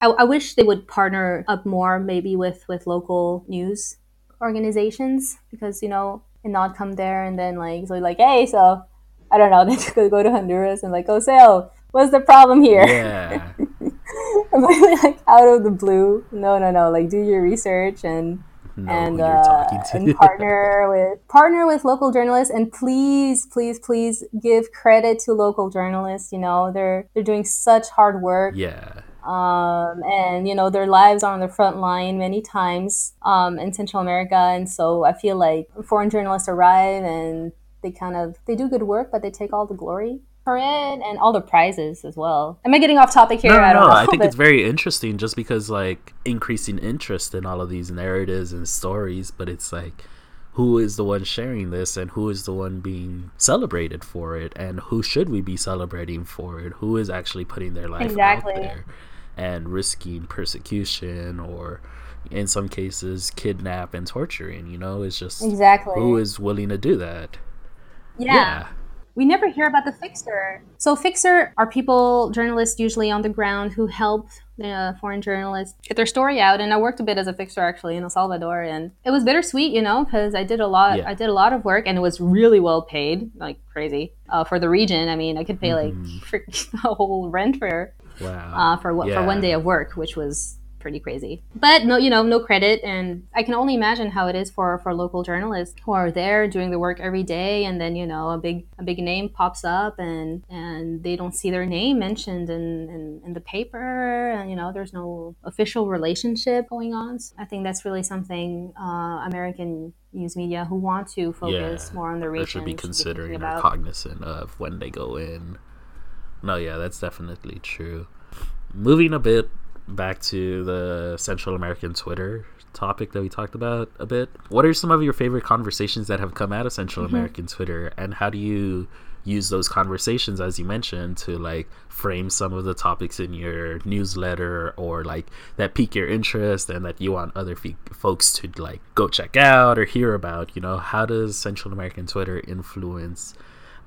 I, I wish they would partner up more, maybe with with local news organizations, because you know, and not come there and then like so like, hey, so I don't know, could go to Honduras and like, oh, so what's the problem here? Yeah. like out of the blue. No, no, no. Like do your research and Know and uh, talking to. and partner with partner with local journalists and please please please give credit to local journalists you know they're they're doing such hard work yeah. um, and you know their lives are on the front line many times um, in Central America, and so I feel like foreign journalists arrive and they kind of they do good work, but they take all the glory and all the prizes as well. Am I getting off topic here? No, no, I don't no. know. I think but- it's very interesting just because like increasing interest in all of these narratives and stories, but it's like who is the one sharing this and who is the one being celebrated for it and who should we be celebrating for it? Who is actually putting their life Exactly. out there and risking persecution or in some cases kidnap and torturing, you know? It's just exactly. who is willing to do that? yeah. We never hear about the fixer. So fixer are people, journalists usually on the ground who help uh, foreign journalists get their story out. And I worked a bit as a fixer actually in El Salvador, and it was bittersweet, you know, because I did a lot. Yeah. I did a lot of work, and it was really well paid, like crazy uh, for the region. I mean, I could pay like Mhm. for a whole rent for Wow. uh, for what for one day of work, which was pretty crazy. But no, you know, no credit, and I can only imagine how it is for for local journalists who are there doing the work every day, and then you know a big a big name pops up, and and they don't see their name mentioned in in, in the paper, and you know there's no official relationship going on. So I think that's really something uh, American news media who want to focus Yeah, more on the region should be considering or cognizant of when they go in. No, yeah, that's definitely true. Moving a bit back to the Central American Twitter topic that we talked about a bit. What are some of your favorite conversations that have come out of Central Mm-hmm. American Twitter and how do you use those conversations as you mentioned to like frame some of the topics in your newsletter or like that pique your interest and that you want other fe- folks to like go check out or hear about you know how does central american twitter influence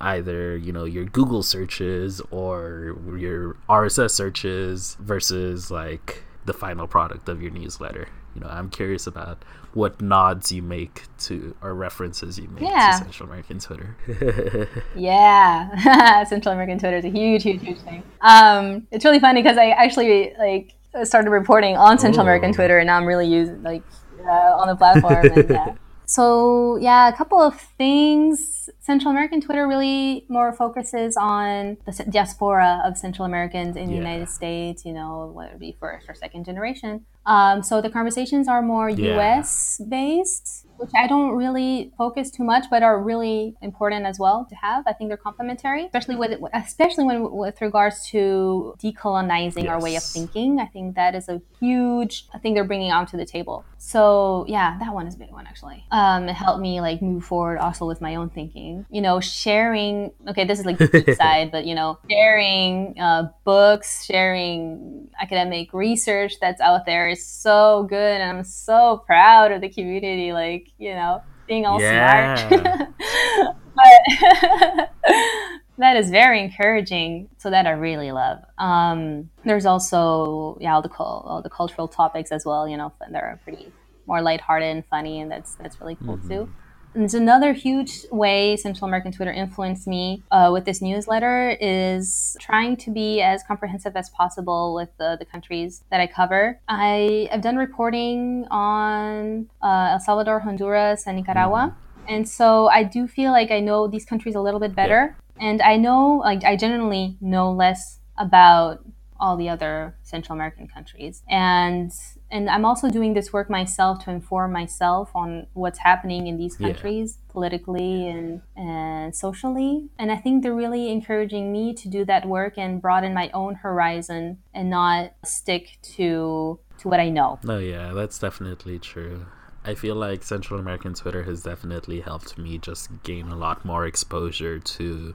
either you know your google searches or your rss searches versus like the final product of your newsletter you know i'm curious about what nods you make to or references you make Yeah. to central american twitter Yeah, Central American Twitter is a huge, huge, huge thing. Um, it's really funny because I actually like started reporting on Central American Oh. Twitter, and now I'm really using like uh, on the platform. and, yeah. So yeah, a couple of things. Central American Twitter really more focuses on the diaspora of Central Americans in the United States. You know, whether it be first or second generation. Um, so the conversations are more Yeah. U.S. based, which I don't really focus too much, but are really important as well to have. I think they're complementary, especially with especially when with regards to decolonizing our way of thinking. I think that is a huge thing they're bringing onto the table. So yeah, that one is a big one actually. Um, it helped me like move forward also with my own thinking. You know, sharing. Okay, this is like the deep side, but you know, sharing uh, books, sharing academic research that's out there is so good, and I'm so proud of the community. Like you know, being all Yeah. smart. but that is very encouraging. So that I really love. Um, there's also yeah all the all the cultural topics as well. You know, and they're pretty more lighthearted and funny, and that's that's really cool too. There's another huge way Central American Twitter influenced me uh, with this newsletter is trying to be as comprehensive as possible with the, the countries that I cover. I have done reporting on uh, El Salvador, Honduras, and Nicaragua. And so I do feel like I know these countries a little bit better. And I know, like, I genuinely know less about all the other Central American countries. And and I'm also doing this work myself to inform myself on what's happening in these Yeah. countries politically and and socially. And I think they're really encouraging me to do that work and broaden my own horizon and not stick to to what I know. No, yeah, that's definitely true. I feel like Central American Twitter has definitely helped me just gain a lot more exposure to,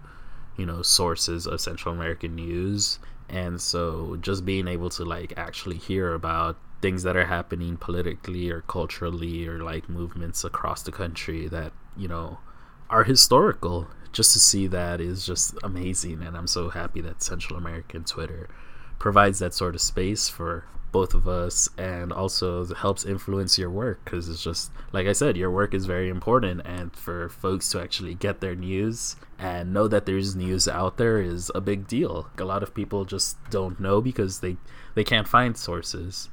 you know, sources of Central American news. And so just being able to like actually hear about things that are happening politically or culturally or like movements across the country that, you know, are historical. Just to see that is just amazing and I'm so happy that Central American Twitter provides that sort of space for both of us and also helps influence your work because it's just like I said, your work is very important, and for folks to actually get their news and know that there's news out there is a big deal. A lot of people just don't know because they they can't find sources,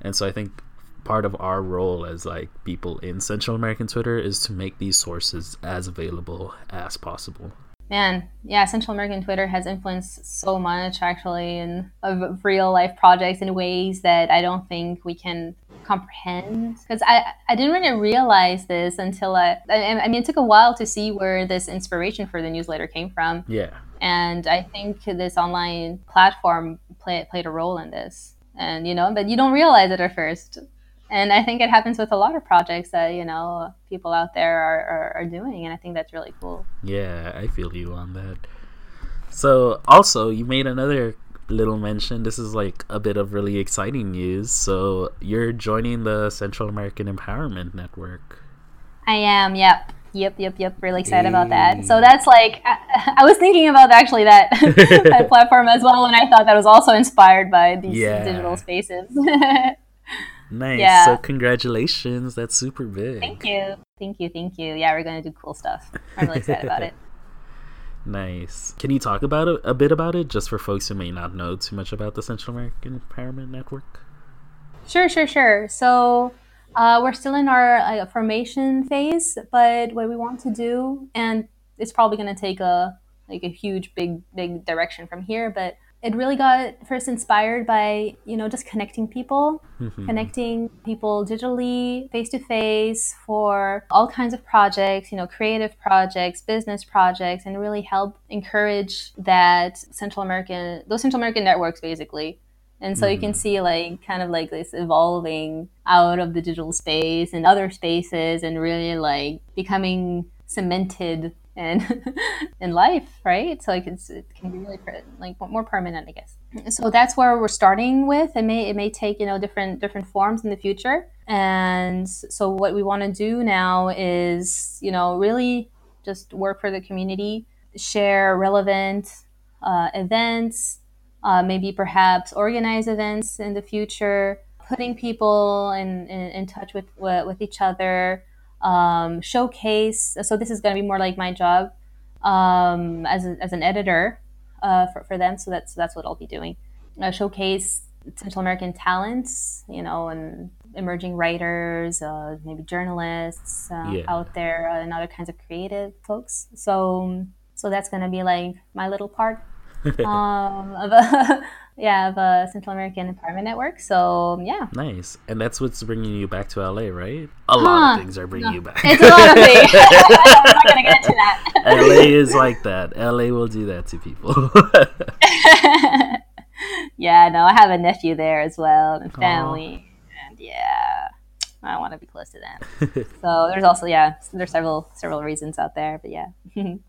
and so I think part of our role as like people in Central American Twitter is to make these sources as available as possible. Man, yeah, Central American Twitter has influenced so much actually in of real life projects in ways that I don't think we can comprehend. Because I, I didn't really realize this until I, I, I mean, it took a while to see where this inspiration for the newsletter came from. Yeah. And I think this online platform play, played a role in this. And, you know, but you don't realize it at first and I think it happens with a lot of projects that you know people out there are, are, are, doing, and I think that's really cool. Yeah, I feel you on that. So, also, you made another little mention. This is like a bit of really exciting news. So, you're joining the Central American Empowerment Network. I am. Yep. Yep, yep, yep. Really excited about that. So that's like I, I was thinking about actually that, that platform as well, and I thought that was also inspired by these yeah. digital spaces. Nice. Yeah. So congratulations. That's super big. Thank you. Thank you. Thank you. Yeah, we're gonna do cool stuff. I'm really excited about it. Nice. Can you talk about it a bit about it, just for folks who may not know too much about the Central American Empowerment Network? Sure, sure, sure. So uh, we're still in our uh, formation phase, but what we want to do, and it's probably going to take a like a huge, big, big direction from here, but it really got first inspired by you know just connecting people mm-hmm. connecting people digitally face to face for all kinds of projects you know creative projects business projects and really help encourage that central american those central american networks basically and so mm. you can mm-hmm. see like kind of like this evolving out of the digital space and other spaces and really like becoming cemented and in life, right? So like it's, it can be really like more permanent, I guess. So that's where we're starting with. It may it may take you know different different forms in the future. And so what we want to do now is you know really just work for the community, share relevant uh, events, uh, maybe perhaps organize events in the future, putting people in, in, in touch with with each other um, showcase. So this is going to be more like my job um, as, a, as an editor uh, for, for them. So that's that's what I'll be doing. Uh, showcase Central American talents, you know, and emerging writers, uh, maybe journalists uh, yeah. out there, uh, and other kinds of creative folks. So so that's going to be like my little part um, of a yeah, of a Central American Empowerment Network. So yeah, nice. And that's what's bringing you back to LA, right? A huh. lot of things are bringing no. you back. It's a lot of things. I'm not gonna get into that. LA is like that. LA will do that to people. yeah, no, I have a nephew there as well and family, Aww. and yeah. I want to be close to them. so there's also yeah, there's several several reasons out there, but yeah,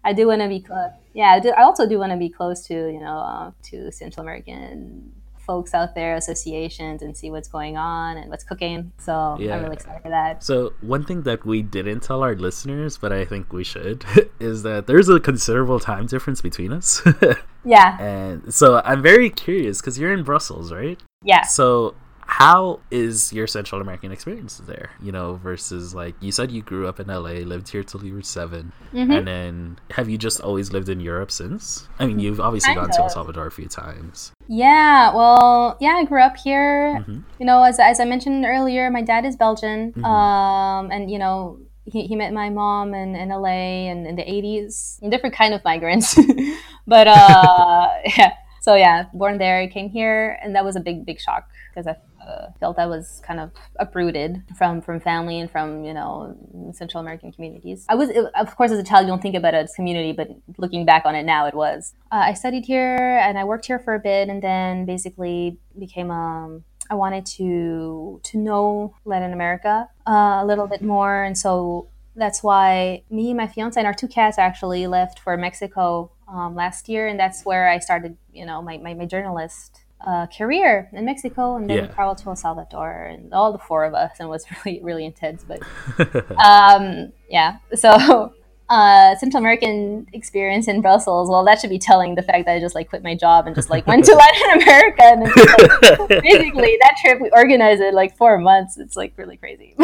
I do want to be close. Yeah, I, do, I also do want to be close to you know uh, to Central American folks out there, associations, and see what's going on and what's cooking. So yeah. I'm really excited for that. So one thing that we didn't tell our listeners, but I think we should, is that there's a considerable time difference between us. yeah. And so I'm very curious because you're in Brussels, right? Yeah. So how is your Central American experience there? You know, versus like you said, you grew up in LA, lived here till you were 7 mm-hmm. and then have you just always lived in Europe since? I mean, you've obviously kind gone of. to El Salvador a few times. Yeah, well, yeah, I grew up here. Mm-hmm. You know, as, as I mentioned earlier, my dad is Belgian, mm-hmm. um, and you know, he, he met my mom in, in LA and in the 80s, different kind of migrants, but uh, yeah. So yeah, born there, came here, and that was a big, big shock because I uh, felt I was kind of uprooted from from family and from you know Central American communities. I was, of course, as a child, you don't think about it as community, but looking back on it now, it was. Uh, I studied here and I worked here for a bit, and then basically became um, I wanted to to know Latin America uh, a little bit more, and so that's why me, my fiance, and our two cats actually left for Mexico um, last year, and that's where I started, you know, my, my, my journalist uh, career in Mexico, and then yeah. traveled to El Salvador, and all the four of us, and it was really really intense. But um, yeah, so uh, Central American experience in Brussels. Well, that should be telling the fact that I just like quit my job and just like went to Latin America. And just, like, basically, that trip we organized it like four months. It's like really crazy.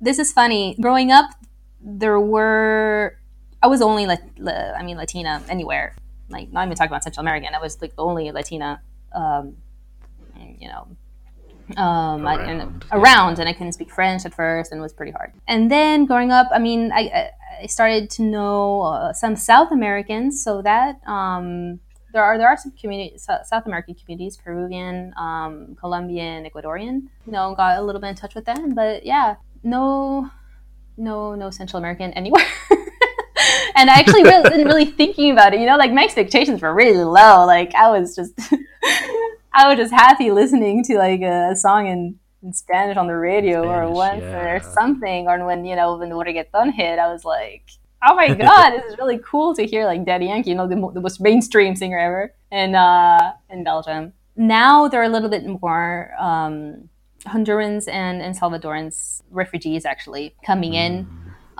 this is funny. Growing up, there were I was only like I mean Latina anywhere. Like not even talking about Central American. I was like the only Latina. Um, you know, um, around, I, and, around, and I couldn't speak French at first, and it was pretty hard. And then growing up, I mean, I, I started to know uh, some South Americans, so that um, there are there are some communities, South American communities, Peruvian, um, Colombian, Ecuadorian. You know, got a little bit in touch with them, but yeah, no, no, no Central American anywhere. and I actually really, wasn't really thinking about it. You know, like my expectations were really low. Like I was just I was just happy listening to like a song in, in Spanish on the radio Spanish, or once yeah. or something. Or when you know when the reggaeton hit, I was like, oh my god, this is really cool to hear like Daddy Yankee, you know, the, the most mainstream singer ever in uh, in Belgium. Now they're a little bit more um, Hondurans and, and Salvadorans refugees actually coming in.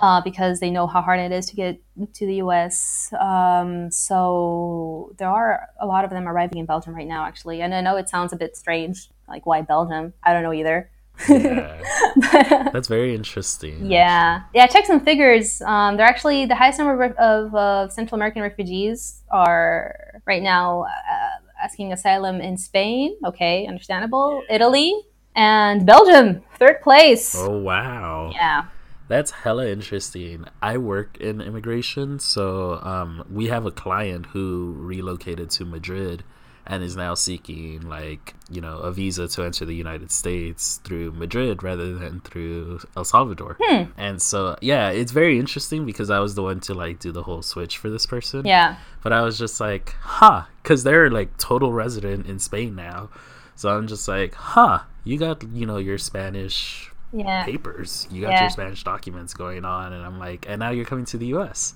Uh, because they know how hard it is to get to the US. Um, so there are a lot of them arriving in Belgium right now, actually. And I know it sounds a bit strange, like why Belgium? I don't know either. Yeah. That's very interesting. Yeah, actually. yeah. Check some figures. Um, they're actually the highest number of, of Central American refugees are right now uh, asking asylum in Spain. Okay, understandable. Italy and Belgium, third place. Oh wow. Yeah. That's hella interesting. I work in immigration, so um, we have a client who relocated to Madrid and is now seeking like you know a visa to enter the United States through Madrid rather than through El Salvador. Hmm. And so yeah, it's very interesting because I was the one to like do the whole switch for this person. Yeah. But I was just like, huh, because they're like total resident in Spain now. So I'm just like, huh, you got you know your Spanish yeah. papers. You got yeah. your Spanish documents going on, and I'm like, and now you're coming to the U.S.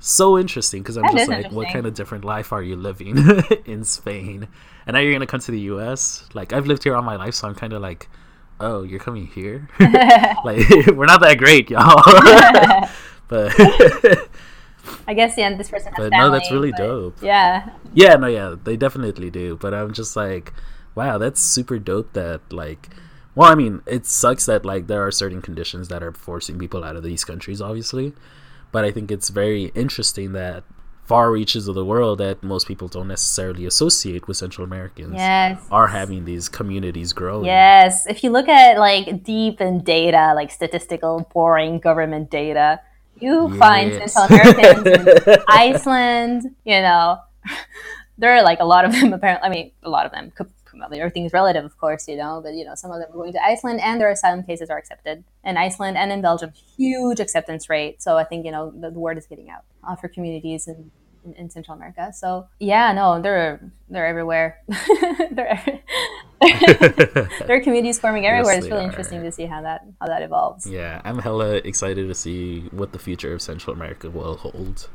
So interesting because I'm that just like, what kind of different life are you living in Spain? And now you're gonna come to the U.S. Like I've lived here all my life, so I'm kind of like, oh, you're coming here? like we're not that great, y'all. but I guess yeah, this person. but family, no, that's really dope. Yeah. Yeah, no, yeah, they definitely do. But I'm just like, wow, that's super dope. That like well, I mean, it sucks that like there are certain conditions that are forcing people out of these countries, obviously. But I think it's very interesting that far reaches of the world that most people don't necessarily associate with Central Americans yes. are having these communities grow. Yes. If you look at like deep in data, like statistical, boring government data, you yes. find Central Americans in Iceland, you know. There are like a lot of them apparently I mean a lot of them everything's relative, of course, you know, but you know, some of them are going to Iceland and their asylum cases are accepted in Iceland and in Belgium. Huge acceptance rate. So I think you know the, the word is getting out uh, for communities in, in, in, Central America. So yeah, no, they're they're everywhere. they're there are communities forming everywhere. Yes, it's really are. interesting to see how that how that evolves. Yeah, I'm hella excited to see what the future of Central America will hold.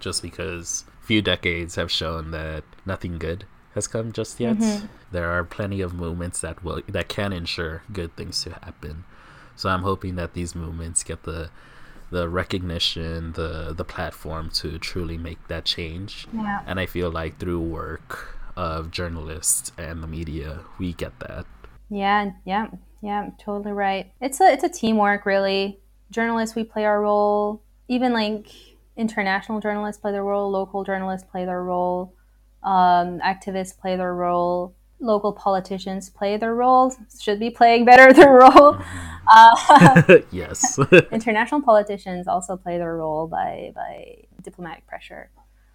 Just because few decades have shown that nothing good has come just yet. Mm-hmm. There are plenty of movements that will that can ensure good things to happen. So I'm hoping that these movements get the the recognition, the the platform to truly make that change. Yeah. And I feel like through work of journalists and the media, we get that. Yeah, yeah, yeah, totally right. It's a it's a teamwork really. Journalists, we play our role. Even like international journalists play their role, local journalists play their role um, activists play their role, local politicians play their role, should be playing better their role. Uh, yes. international politicians also play their role by, by diplomatic pressure.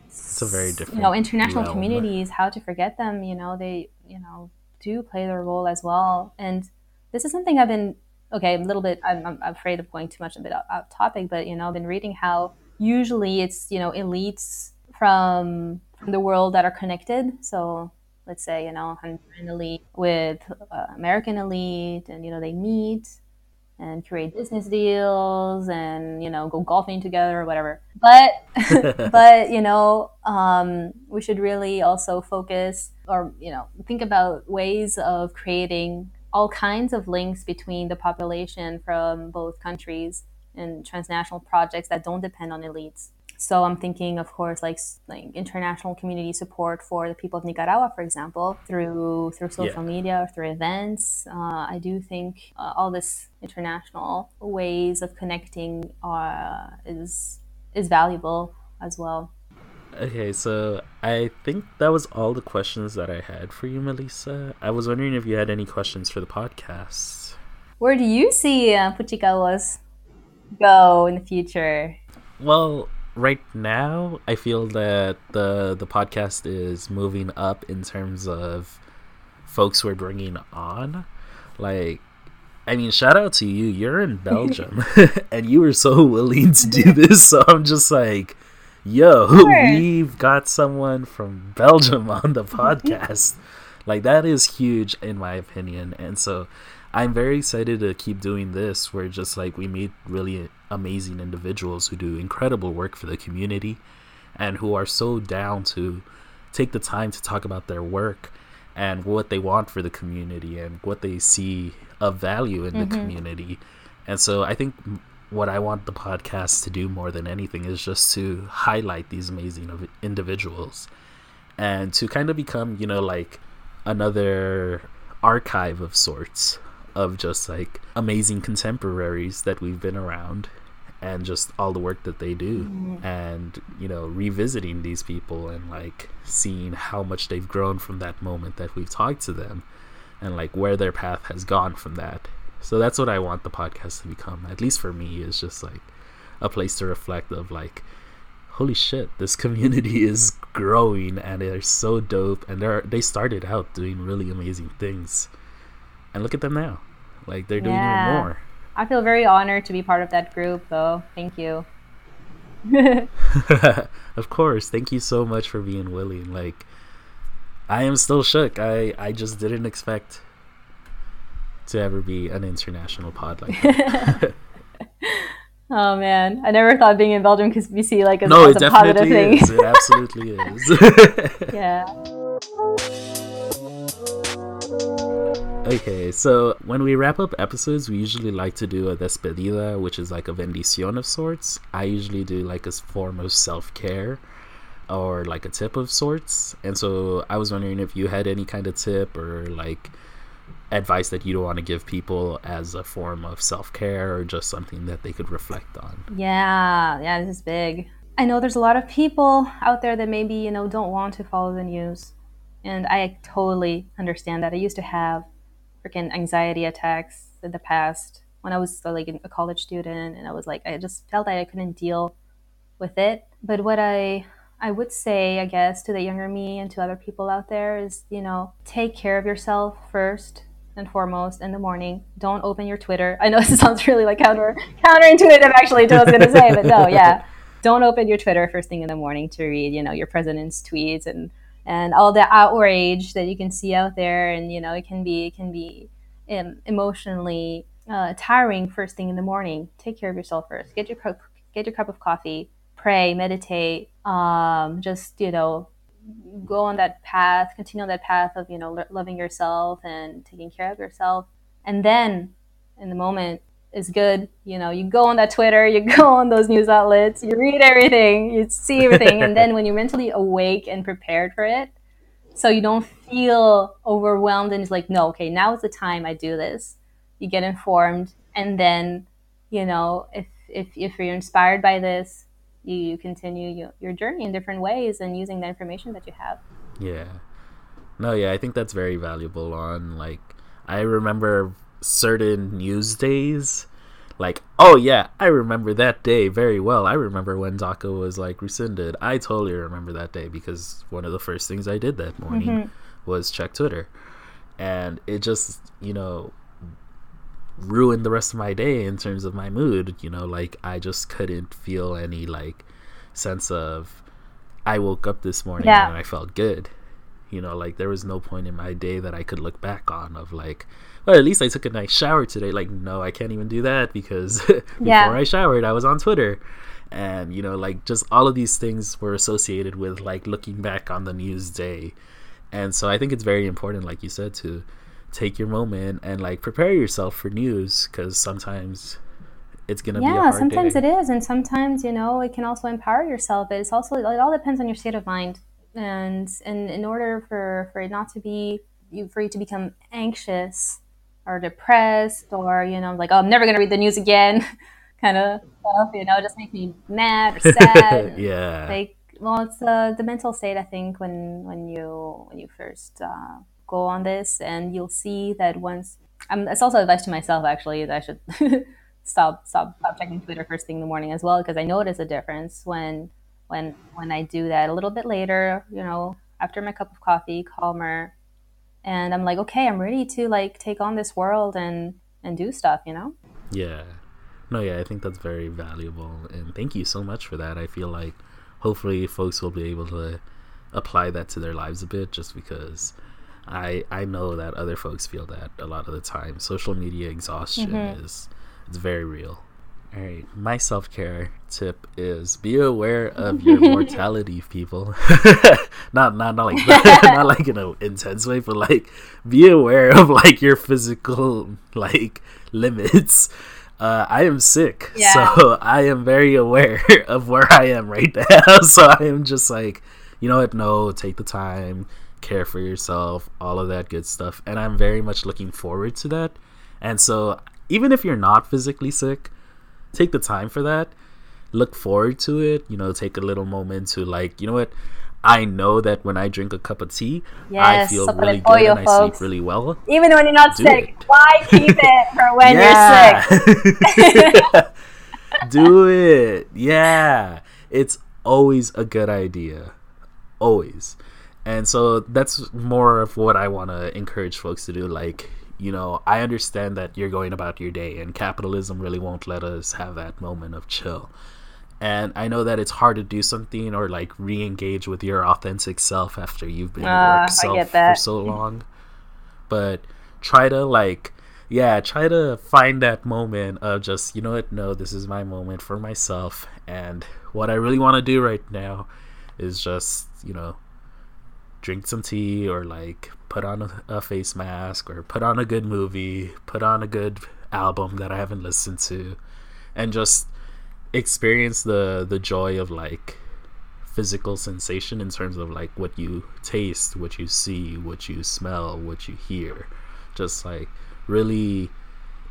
It's a very different. You know, international realm. communities, how to forget them, you know, they, you know, do play their role as well. And this is something I've been, okay, a little bit, I'm, I'm afraid of going too much a bit out topic, but, you know, I've been reading how usually it's, you know, elites from the world that are connected. So let's say you know an elite with uh, American elite, and you know they meet and create business deals and you know go golfing together or whatever. But but you know um, we should really also focus or you know think about ways of creating all kinds of links between the population from both countries and transnational projects that don't depend on elites. So I'm thinking, of course, like like international community support for the people of Nicaragua, for example, through through social yeah. media or through events. Uh, I do think uh, all this international ways of connecting uh, is is valuable as well. Okay, so I think that was all the questions that I had for you, Melissa. I was wondering if you had any questions for the podcast. Where do you see uh, go in the future? Well, right now, I feel that the the podcast is moving up in terms of folks we're bringing on. Like, I mean, shout out to you. You're in Belgium, and you were so willing to do this. So I'm just like, yo, sure. we've got someone from Belgium on the podcast. like that is huge in my opinion, and so I'm very excited to keep doing this where just like we meet really amazing individuals who do incredible work for the community and who are so down to take the time to talk about their work and what they want for the community and what they see of value in mm-hmm. the community. And so I think what I want the podcast to do more than anything is just to highlight these amazing individuals and to kind of become, you know, like another archive of sorts of just like amazing contemporaries that we've been around and just all the work that they do mm-hmm. and you know revisiting these people and like seeing how much they've grown from that moment that we've talked to them and like where their path has gone from that so that's what i want the podcast to become at least for me is just like a place to reflect of like holy shit this community is growing and they're so dope and they're they started out doing really amazing things and look at them now like they're doing yeah. even more. I feel very honored to be part of that group, though. Thank you. of course. Thank you so much for being willing. Like, I am still shook. I I just didn't expect to ever be an international pod like that. oh man, I never thought being in Belgium could be seen like a, no, it a positive thing. Is. It absolutely is. yeah. Okay, so when we wrap up episodes, we usually like to do a despedida, which is like a bendición of sorts. I usually do like a form of self care or like a tip of sorts. And so I was wondering if you had any kind of tip or like advice that you don't want to give people as a form of self care or just something that they could reflect on. Yeah, yeah, this is big. I know there's a lot of people out there that maybe, you know, don't want to follow the news. And I totally understand that. I used to have freaking anxiety attacks in the past when I was like a college student, and I was like, I just felt that I couldn't deal with it. But what I I would say, I guess, to the younger me and to other people out there is, you know, take care of yourself first and foremost in the morning. Don't open your Twitter. I know this sounds really like counter counterintuitive actually to what I was gonna say, but no, yeah. Don't open your Twitter first thing in the morning to read, you know, your president's tweets and and all the outrage that you can see out there. And you know it can be it can be um, emotionally uh, tiring first thing in the morning. Take care of yourself first. Get your cup get your cup of coffee pray meditate um, just you know go on that path continue on that path of you know loving yourself and taking care of yourself. And then in the moment is good. You know, you go on that Twitter, you go on those news outlets, you read everything, you see everything, and then when you're mentally awake and prepared for it, so you don't feel overwhelmed and it's like, no, okay, now is the time I do this. You get informed, and then, you know, if if if you're inspired by this, you, you continue your, your journey in different ways and using the information that you have. Yeah. No, yeah, I think that's very valuable on like I remember certain news days. Like oh yeah i remember that day very well. I remember when daca was like rescinded. I totally remember that day because one of the first things i did that morning mm-hmm. was check twitter. And it just you know ruined the rest of my day in terms of my mood you know? Like i just couldn't feel any like sense of i woke up this morning yeah. and i felt good. You know like there was no point in my day that i could look back on of like well, at least I took a nice shower today. Like, no, I can't even do that because before yeah. I showered, I was on Twitter. And, you know, like just all of these things were associated with like looking back on the news day. And so I think it's very important, like you said, to take your moment and like prepare yourself for news because sometimes it's gonna be a yeah sometimes day. it is and sometimes you know it can also empower yourself it's also it all depends on your state of mind and and in order for for it not to be you for you to become anxious or depressed or you know like oh i'm never going to read the news again kind of stuff you know just make me mad or sad yeah. like well it's uh, the mental state i think when when you when you first uh, go on this and you'll see that once um, it's also advice to myself actually that i should stop stop stop checking twitter first thing in the morning as well because i notice a difference when when when i do that a little bit later you know after my cup of coffee calmer and i'm like okay i'm ready to like take on this world and and do stuff you know Yeah. No, yeah, I think that's very valuable. And thank you so much for that. I feel like hopefully folks will be able to apply that to their lives a bit just because I I know that other folks feel that a lot of the time. Social media exhaustion mm-hmm. is it's very real. All right, my self care tip is be aware of your mortality, people. not not not like not like in an intense way, but like be aware of like your physical like limits. Uh, I am sick, Yeah. so I am very aware of where I am right now. So I am just like, you know what? No, take the time, care for yourself, all of that good stuff, and I'm very much looking forward to that. And so, even if you're not physically sick, take the time for that. Look forward to it you know take a little moment to like you know what? I know that when i drink a cup of tea i feel really good and i folks. sleep really well. Even when you're not Do sick. it. why keep it for when Yeah. you're sick? Do it. Yeah. It's always a good idea. Always. And so that's more of what i want to encourage folks to do like you know i understand that you're going about your day and capitalism really won't let us have that moment of chill. And i know that it's hard to do something or like re-engage with your authentic self after you've been Ah, I work self for so long. But try to like yeah try to find that moment of just you know what no this is my moment for myself. And what i really want to do right now is just you know drink some tea or like put on a, a face mask or put on a good movie put on a good album that i haven't listened to and just experience the the joy of like physical sensation in terms of like what you taste what you see what you smell what you hear. Just like really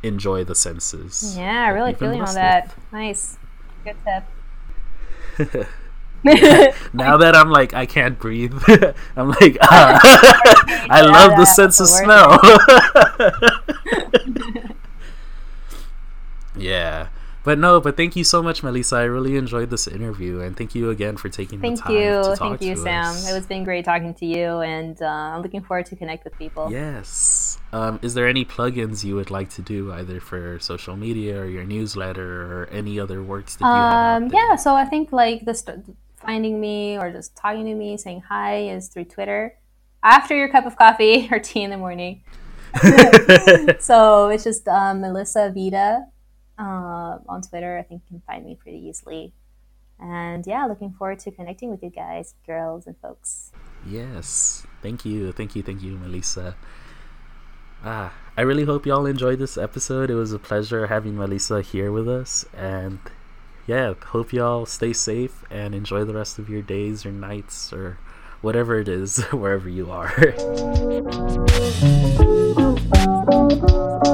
enjoy the senses. Yeah really feeling blessed that. Nice. Good tip. now that i'm like i can't breathe i'm like ah, i Yeah, love the sense of smell yeah but no but thank you so much melissa i really enjoyed this interview and thank you again for taking Thank the time you, to talk thank you, to Sam. us. It was been great talking to you, and uh, I'm looking forward to connect with people. Yes. Um, is there any plugins you would like to do either for social media or your newsletter or any other works that you have? Um, there? yeah. So I think like the st- finding me or just talking to me, saying hi, is through Twitter. After your cup of coffee or tea in the morning. so it's just um, Melissa Vida uh, on Twitter. I think you can find me pretty easily. And yeah, looking forward to connecting with you guys, girls and folks. Yes. Thank you. Thank you. Thank you, Melissa. Ah, I really hope y'all enjoyed this episode. It was a pleasure having Melissa here with us. And yeah, hope y'all stay safe and enjoy the rest of your days or nights or whatever it is, wherever you are.